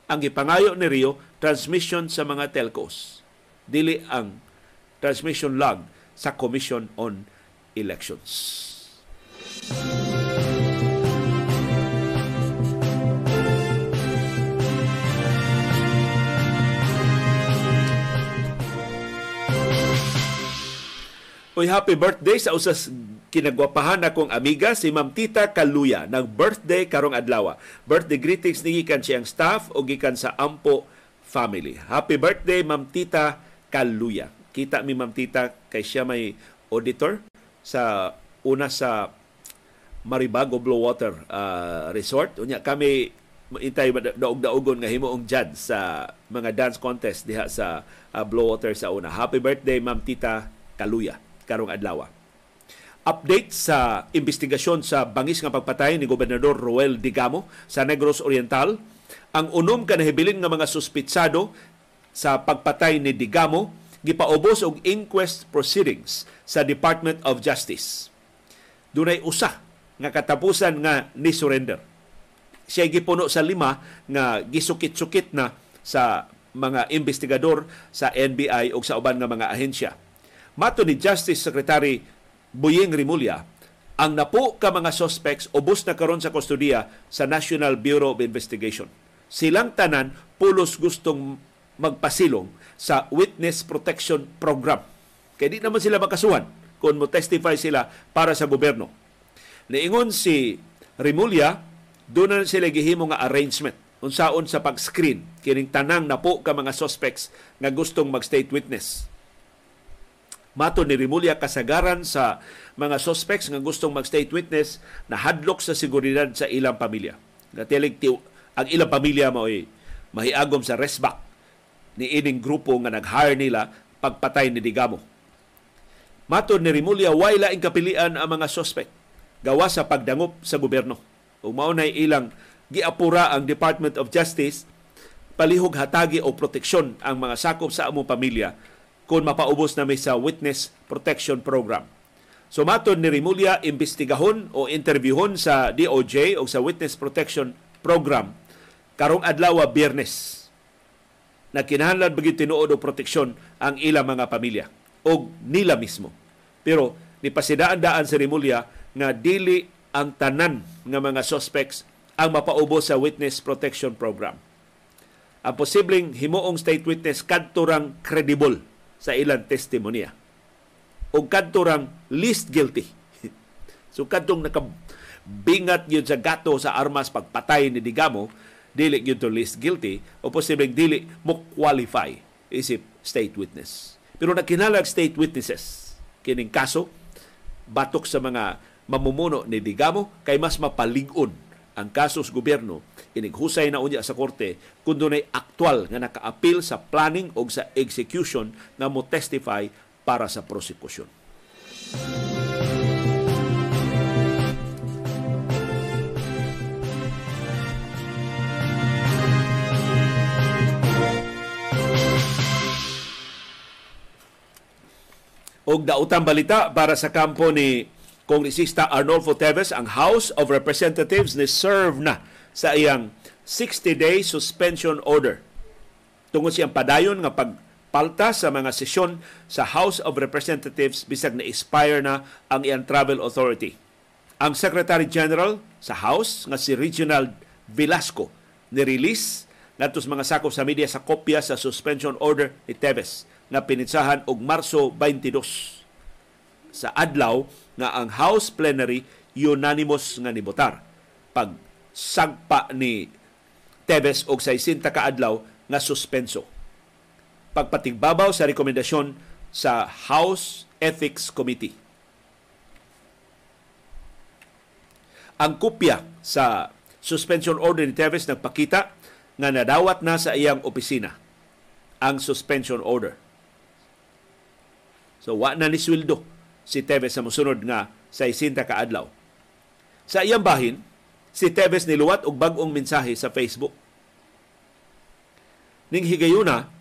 Ang ipangayo ni Rio, transmission sa mga telcos. Dili ang transmission log sa Commission on Elections. Uy, happy birthday sa usas kinagwapahan akong amiga si Ma'am Tita Kaluya nag birthday karong adlaw. Birthday greetings ni gikan siyang staff o gikan sa Ampo family. Happy birthday Ma'am Tita Kaluya. Kita mi Ma'am Tita kay siya may auditor sa una sa Maribago Blue Water uh, Resort. Unya kami intay daog-daogon nga himuong judge sa mga dance contest diha sa uh, Blue Water sa una. Happy birthday Ma'am Tita Kaluya karong adlaw. Update sa investigasyon sa bangis nga pagpatay ni Gobernador Roel Digamo sa Negros Oriental. Ang unom ka nahibilin nga mga suspitsado sa pagpatay ni Digamo gipaubos og inquest proceedings sa Department of Justice. Dunay usa nga katapusan nga ni surrender. Siya gipuno sa lima nga gisukit-sukit na sa mga investigador sa NBI o sa uban nga mga ahensya Mato ni Justice Secretary Buying Rimulya, ang napo ka mga suspects ubos na karon sa kustodiya sa National Bureau of Investigation. Silang tanan pulos gustong magpasilong sa Witness Protection Program. Kaya di naman sila makasuhan kung mo testify sila para sa gobyerno. Niingon si Rimulya, doon na sila gihimo nga arrangement unsaon sa pag-screen kining tanang napo ka mga suspects nga gustong mag-state witness Mato ni Rimulya kasagaran sa mga suspects nga gustong mag-state witness na hadlok sa seguridad sa ilang pamilya. Gatilig ang ilang pamilya mo ay mahiagom sa resback ni ining grupo nga nag-hire nila pagpatay ni Digamo. Mato ni Rimulya, way laing kapilian ang mga suspect gawa sa pagdangop sa gobyerno. Ug mao ilang giapura ang Department of Justice palihog hatagi o proteksyon ang mga sakop sa among pamilya kung mapaubos na sa Witness Protection Program. So maton ni Rimulya imbestigahon o interviewon sa DOJ o sa Witness Protection Program karong adlaw Biyernes na kinahanglan bagid tinuod og proteksyon ang ilang mga pamilya o nila mismo. Pero ni pasidaan-daan si Rimulya nga dili ang tanan nga mga suspects ang mapaubos sa Witness Protection Program ang posibleng himuong state witness kadturang credible sa ilang testimonya o kadturang least guilty. so kadtong nakabingat yun sa gato sa armas pagpatay ni Digamo, dili yun to least guilty o posibleng dili mo qualify isip state witness. Pero nakinalag state witnesses kining kaso batok sa mga mamumuno ni Digamo kay mas mapaligon ang kaso sa gobyerno inighusay na unya sa korte kung dunay aktwal nga naka-appeal sa planning o sa execution na mo testify para sa prosecution. Og dautang balita para sa kampo ni Kongresista Arnolfo Teves, ang House of Representatives ni serve na sa iyang 60-day suspension order. Tungod siyang padayon nga pagpalta sa mga sesyon sa House of Representatives bisag na expire na ang iyang travel authority. Ang Secretary General sa House nga si Regional Velasco ni-release ngadto sa mga sakop sa media sa kopya sa suspension order ni Teves na pinitsahan og Marso 22 sa adlaw nga ang House plenary unanimous nga nibotar pag sagpa ni Tebes og 60 ka adlaw nga suspenso. Pagpatigbabaw sa rekomendasyon sa House Ethics Committee. Ang kopya sa suspension order ni Teves nagpakita nga nadawat na sa iyang opisina ang suspension order. So wa na ni sweldo si Teves sa musunod nga 60 ka adlaw. Sa iyang bahin, si Tevez niluwat og bag-ong mensahe sa Facebook. Ning higayuna,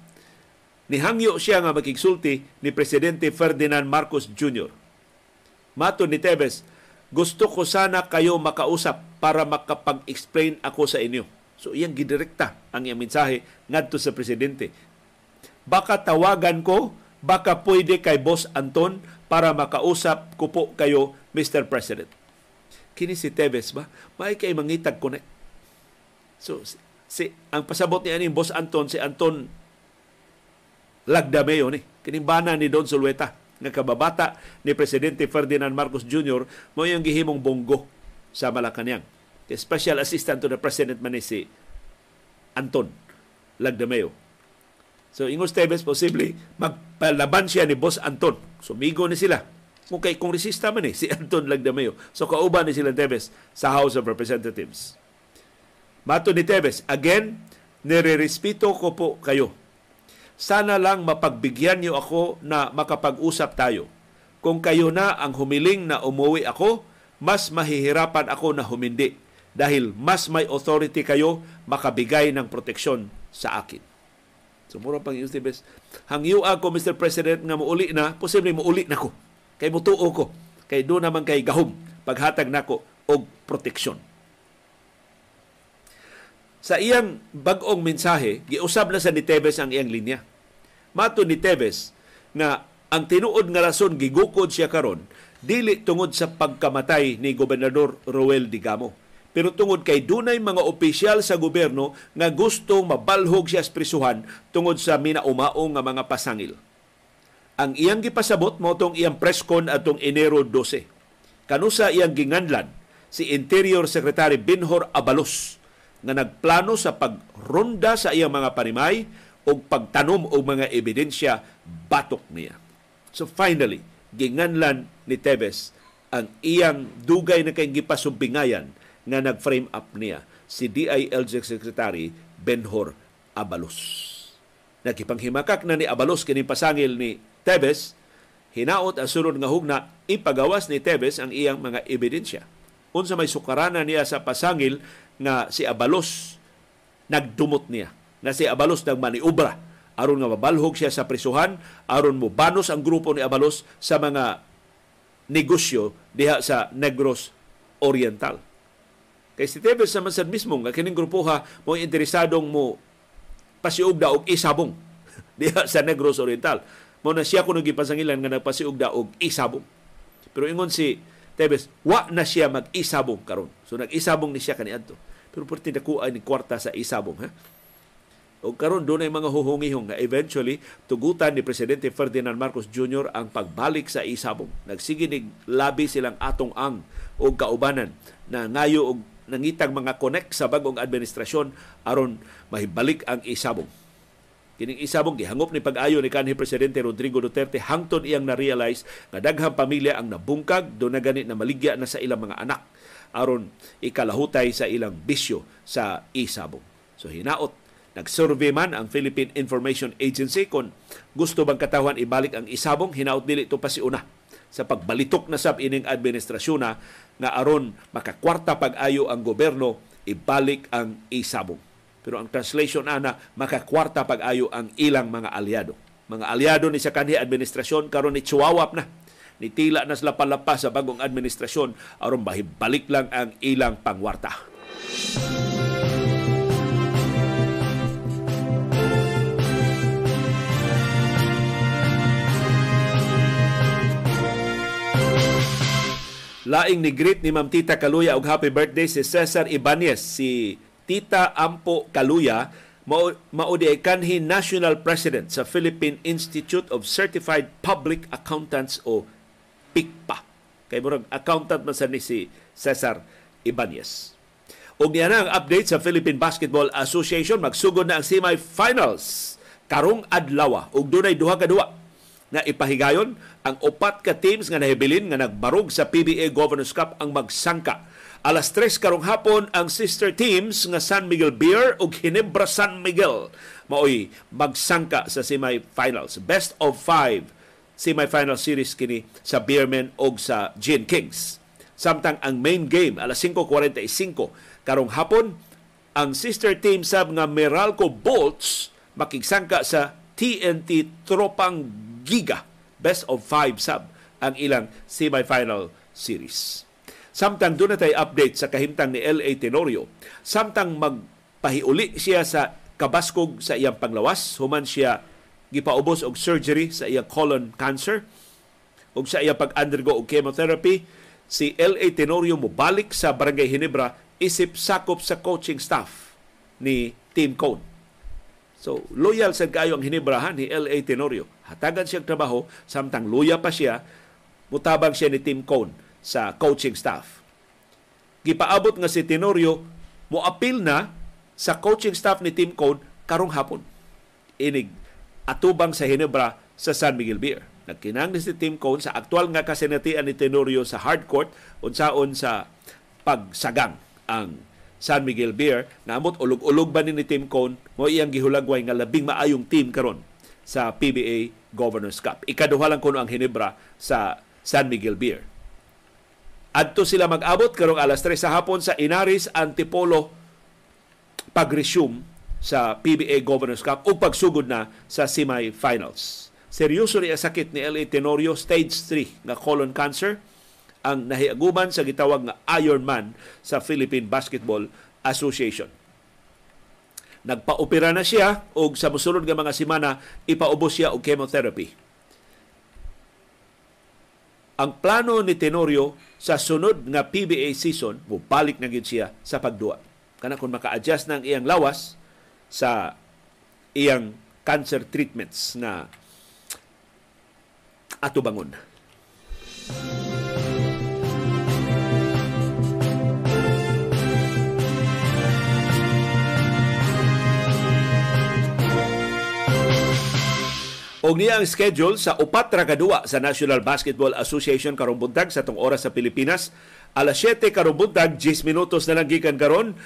nihangyo siya nga makigsulti ni Presidente Ferdinand Marcos Jr. Mato ni Tevez, gusto ko sana kayo makausap para makapag-explain ako sa inyo. So iyang gidirekta ang iyang mensahe ngadto sa presidente. Baka tawagan ko, baka pwede kay Boss Anton para makausap ko po kayo, Mr. President kini si Tevez ba? May kay mangitag connect so si ang pasabot ni aning boss Anton si Anton Lagdameo ni. Kining bana ni Don Sulweta nga kababata ni presidente Ferdinand Marcos Jr. mo yung gihimong bonggo sa Malacañang special assistant to the president man si Anton Lagdameo. So, ingos Tevez, posible magpalaban siya ni Boss Anton. Sumigo ni sila kung kay kongresista man eh, si Anton Lagdameo. So kauban ni sila Tevez sa House of Representatives. Mato ni Tevez, again, nire-respeto ko po kayo. Sana lang mapagbigyan niyo ako na makapag-usap tayo. Kung kayo na ang humiling na umuwi ako, mas mahihirapan ako na humindi dahil mas may authority kayo makabigay ng proteksyon sa akin. So, mura pang yung Tevez, hangyo ako, Mr. President, nga muuli na, posible muuli na ko Kay mutuo ko. Kay do naman kay gahom paghatag nako og proteksyon. Sa iyang bag-ong mensahe, giusab na sa ni Tevez ang iyang linya. Mato ni Tevez na ang tinuod nga rason gigukod siya karon dili tungod sa pagkamatay ni Gobernador Roel Digamo pero tungod kay dunay mga opisyal sa gobyerno nga gustong mabalhog siya sa prisuhan tungod sa minaumaong nga mga pasangil. Ang iyang gipasabot mo tong iyang press atong Enero 12. Kanusa iyang ginganlan si Interior Secretary Binhor Abalos nga nagplano sa pagronda sa iyang mga panimay o pagtanom og mga ebidensya batok niya. So finally, ginganlan ni Tevez ang iyang dugay na kay gipasumbingayan nga nag-frame up niya si DILG Secretary Benhor Abalos. Nagipanghimakak na ni Abalos kini pasangil ni Tebes, hinaot ang sunod nga hugna, ipagawas ni Tebes ang iyang mga ebidensya. Unsa may sukarana niya sa pasangil nga si Abalos nagdumot niya na si Abalos nang maniubra aron nga mabalhog siya sa prisuhan aron mo banos ang grupo ni Abalos sa mga negosyo diha sa Negros Oriental. Kay si Tevez naman sa mismo nga kining grupo ha mo interesadong mo pasiug og isabong diha sa Negros Oriental. Mo na siya kuno gipasangilan nga nagpasiug og isabong. Pero ingon si Tevez, wa na siya mag-isabong karon. So nag-isabong ni siya kaniadto. Pero perti dako ay ni kwarta sa isabong ha. O karon doon ay mga huhungihong nga eventually tugutan ni Presidente Ferdinand Marcos Jr. ang pagbalik sa isabong. Nagsige nig labi silang atong ang o kaubanan na ngayo og nangitag mga connect sa bagong administrasyon aron mahibalik ang isabong. Kining isabong gihangop ni pag-ayo ni kanhi presidente Rodrigo Duterte hangtod iyang na-realize nga daghang pamilya ang nabungkag do na ganit na maligya na sa ilang mga anak aron ikalahutay sa ilang bisyo sa isabong. So hinaot Nag-survey man ang Philippine Information Agency kung gusto bang katawan ibalik ang isabong, hinaut dili ito pa si una sa pagbalitok na sab ining administrasyon na nga aron makakwarta pag-ayo ang gobyerno ibalik ang isabong. Pero ang translation ana makakwarta pag-ayo ang ilang mga aliado. Mga aliado ni sa kanhi administrasyon karon ni chuwawap na ni tila na sila palapa sa bagong administrasyon aron bahibalik lang ang ilang pangwarta. Laing ni greet ni Ma'am Tita Kaluya og happy birthday si Cesar Ibanez, si Tita Ampo Kaluya mao mao di kanhi National President sa Philippine Institute of Certified Public Accountants o PICPA. Kay murag accountant man sa ni si Cesar Ibanez. Og niya ang update sa Philippine Basketball Association magsugod na ang semifinals karong adlaw ug dunay duha ka duwa na ipahigayon ang upat ka teams nga nahibilin nga nagbarog sa PBA Governors Cup ang magsangka. Alas 3 karong hapon ang sister teams nga San Miguel Beer ug Ginebra San Miguel maoy magsangka sa semifinals. Best of five semifinal series kini sa Beermen ug sa Gin Kings. Samtang ang main game alas 5.45 karong hapon ang sister team sab nga Meralco Bolts makigsangka sa TNT Tropang Giga. Best of five sub ang ilang semifinal series. Samtang doon na update sa kahimtang ni L.A. Tenorio. Samtang magpahiuli siya sa kabaskog sa iyang panglawas, human siya gipaubos og surgery sa iyang colon cancer ug sa iyang pag-undergo og chemotherapy, si L.A. Tenorio mobalik sa Barangay Hinebra isip sakop sa coaching staff ni Team Cone. So, loyal sa kayo ang hinibrahan ni L.A. Tenorio. Hatagan siyang trabaho, samtang loyal pa siya, mutabang siya ni Tim Cone sa coaching staff. Gipaabot nga si Tenorio, moapil na sa coaching staff ni Tim Cone karong hapon. Inig atubang sa Hinebra sa San Miguel Beer. Nagkinang ni si Tim Cone sa aktual nga kasinatian ni Tenorio sa hardcourt unsaon sa pagsagang ang San Miguel Beer namot ulog-ulog ba ni, ni Team Cone mo iyang gihulagway nga labing maayong team karon sa PBA Governors Cup. Ikaduha lang kuno ang Hinebra sa San Miguel Beer. Adto sila mag-abot karong alas 3 sa hapon sa Inaris Antipolo pag-resume sa PBA Governors Cup o pagsugod na sa semifinals. Seryoso ni sakit ni L.A. Tenorio, stage 3 nga colon cancer ang nahiaguman sa gitawag nga Iron Man sa Philippine Basketball Association. Nagpa-opera na siya o sa musulod nga mga semana ipaubos siya og chemotherapy. Ang plano ni Tenorio sa sunod nga PBA season, mubalik na gid siya sa pagduwa. Kana kung maka-adjust ng iyang lawas sa iyang cancer treatments na atubangon. bangon. Og niya ang schedule sa upat ra kadua sa National Basketball Association karong sa tong oras sa Pilipinas. Alas 7 karong buntag, 10 minutos na lang gikan karon.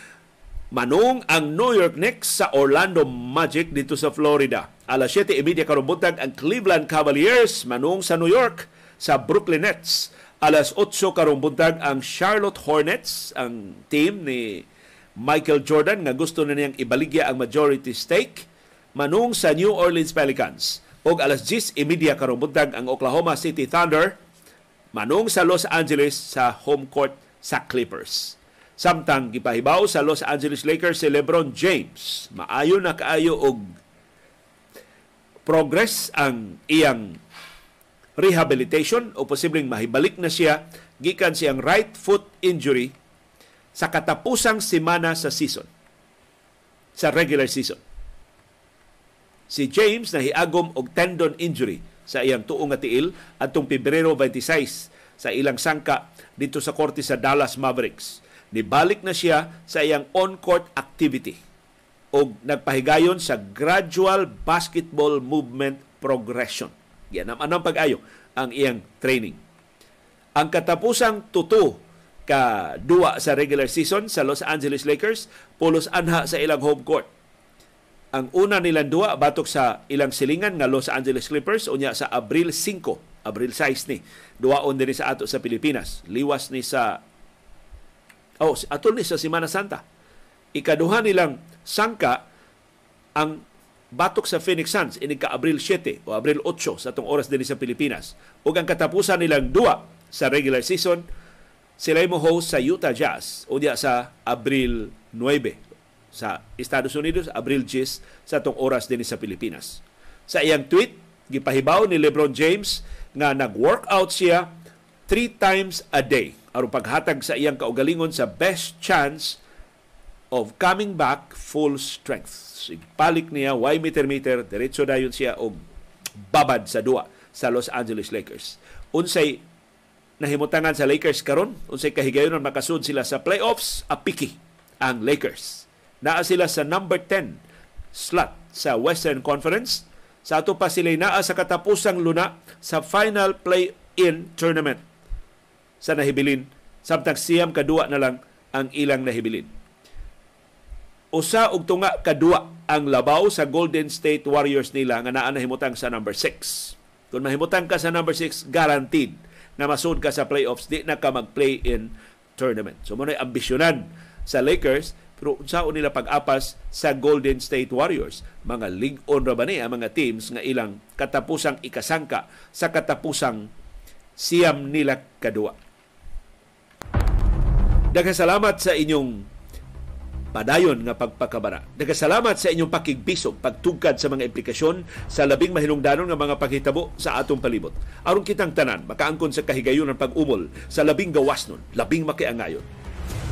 Manung ang New York Knicks sa Orlando Magic dito sa Florida. Alas 7.30 karong buntag ang Cleveland Cavaliers manung sa New York sa Brooklyn Nets. Alas 8 karong ang Charlotte Hornets, ang team ni Michael Jordan nga gusto na niyang ibaligya ang majority stake manung sa New Orleans Pelicans. Og alas 10:30 karong buntag ang Oklahoma City Thunder manung sa Los Angeles sa home court sa Clippers. Samtang gipahibaw sa Los Angeles Lakers si LeBron James, maayo na kaayo og progress ang iyang rehabilitation o posibleng mahibalik na siya gikan siyang right foot injury sa katapusang semana sa season, sa regular season. Si James nahiagom og tendon injury sa iyang tuong nga tiil atong Pebrero 26 sa ilang sangka dito sa korte sa Dallas Mavericks. Nibalik na siya sa iyang on-court activity o nagpahigayon sa gradual basketball movement progression. Yan ang anong pag-ayo ang iyang training. Ang katapusang tuto ka duwa sa regular season sa Los Angeles Lakers, pulos anha sa ilang home court. Ang una nilang duwa batok sa ilang silingan nga Los Angeles Clippers unya sa Abril 5, Abril 6 ni. Duwaon diri sa ato sa Pilipinas. Liwas ni sa Oh, atol ni sa Semana Santa. Ikaduha nilang sangka ang batok sa Phoenix Suns ini ka Abril 7 o Abril 8 sa atong oras dinhi sa Pilipinas. Ug ang katapusan nilang duwa sa regular season sila mo host sa Utah Jazz unya sa Abril 9 sa Estados Unidos, Abril 10 sa atong oras din sa Pilipinas. Sa iyang tweet, gipahibaw ni LeBron James nga nag-workout siya three times a day aron paghatag sa iyang kaugalingon sa best chance of coming back full strength. Sigpalik niya, y meter-meter, diretso dayon siya og babad sa duwa sa Los Angeles Lakers. Unsay nahimutangan sa Lakers karon unsay kahigayon makasud sila sa playoffs apiki ang Lakers naa sila sa number 10 slot sa Western Conference. Sa ato pa sila naa sa katapusang luna sa final play-in tournament sa nahibilin. Samtang siyam kadua na lang ang ilang nahibilin. Usa og tunga kadua ang labaw sa Golden State Warriors nila nga naa nahimutang sa number 6 kung mahimutang ka sa number 6 guaranteed na masud ka sa playoffs, di na ka mag-play in tournament. So, muna ambisyonan sa Lakers, pero saan nila pag-apas sa Golden State Warriors? Mga league on ra ba ang mga teams nga ilang katapusang ikasangka sa katapusang siyam nila kadua. Daghang salamat sa inyong padayon nga pagpakabara. Nagkasalamat sa inyong pakigpisog, pagtugkad sa mga implikasyon sa labing mahinungdanon nga mga paghitabo sa atong palibot. Aron kitang tanan, makaangkon sa kahigayon ng pag-umol sa labing gawasnon, labing makiangayon,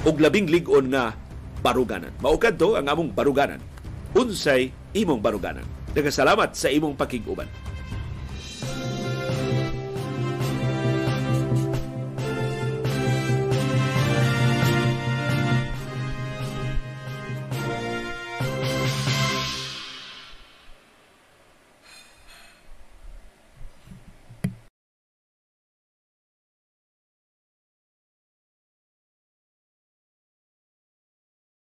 ug labing ligon nga baruganan. Maukad to ang among baruganan. Unsay imong baruganan. Nagkasalamat sa imong pakiguban.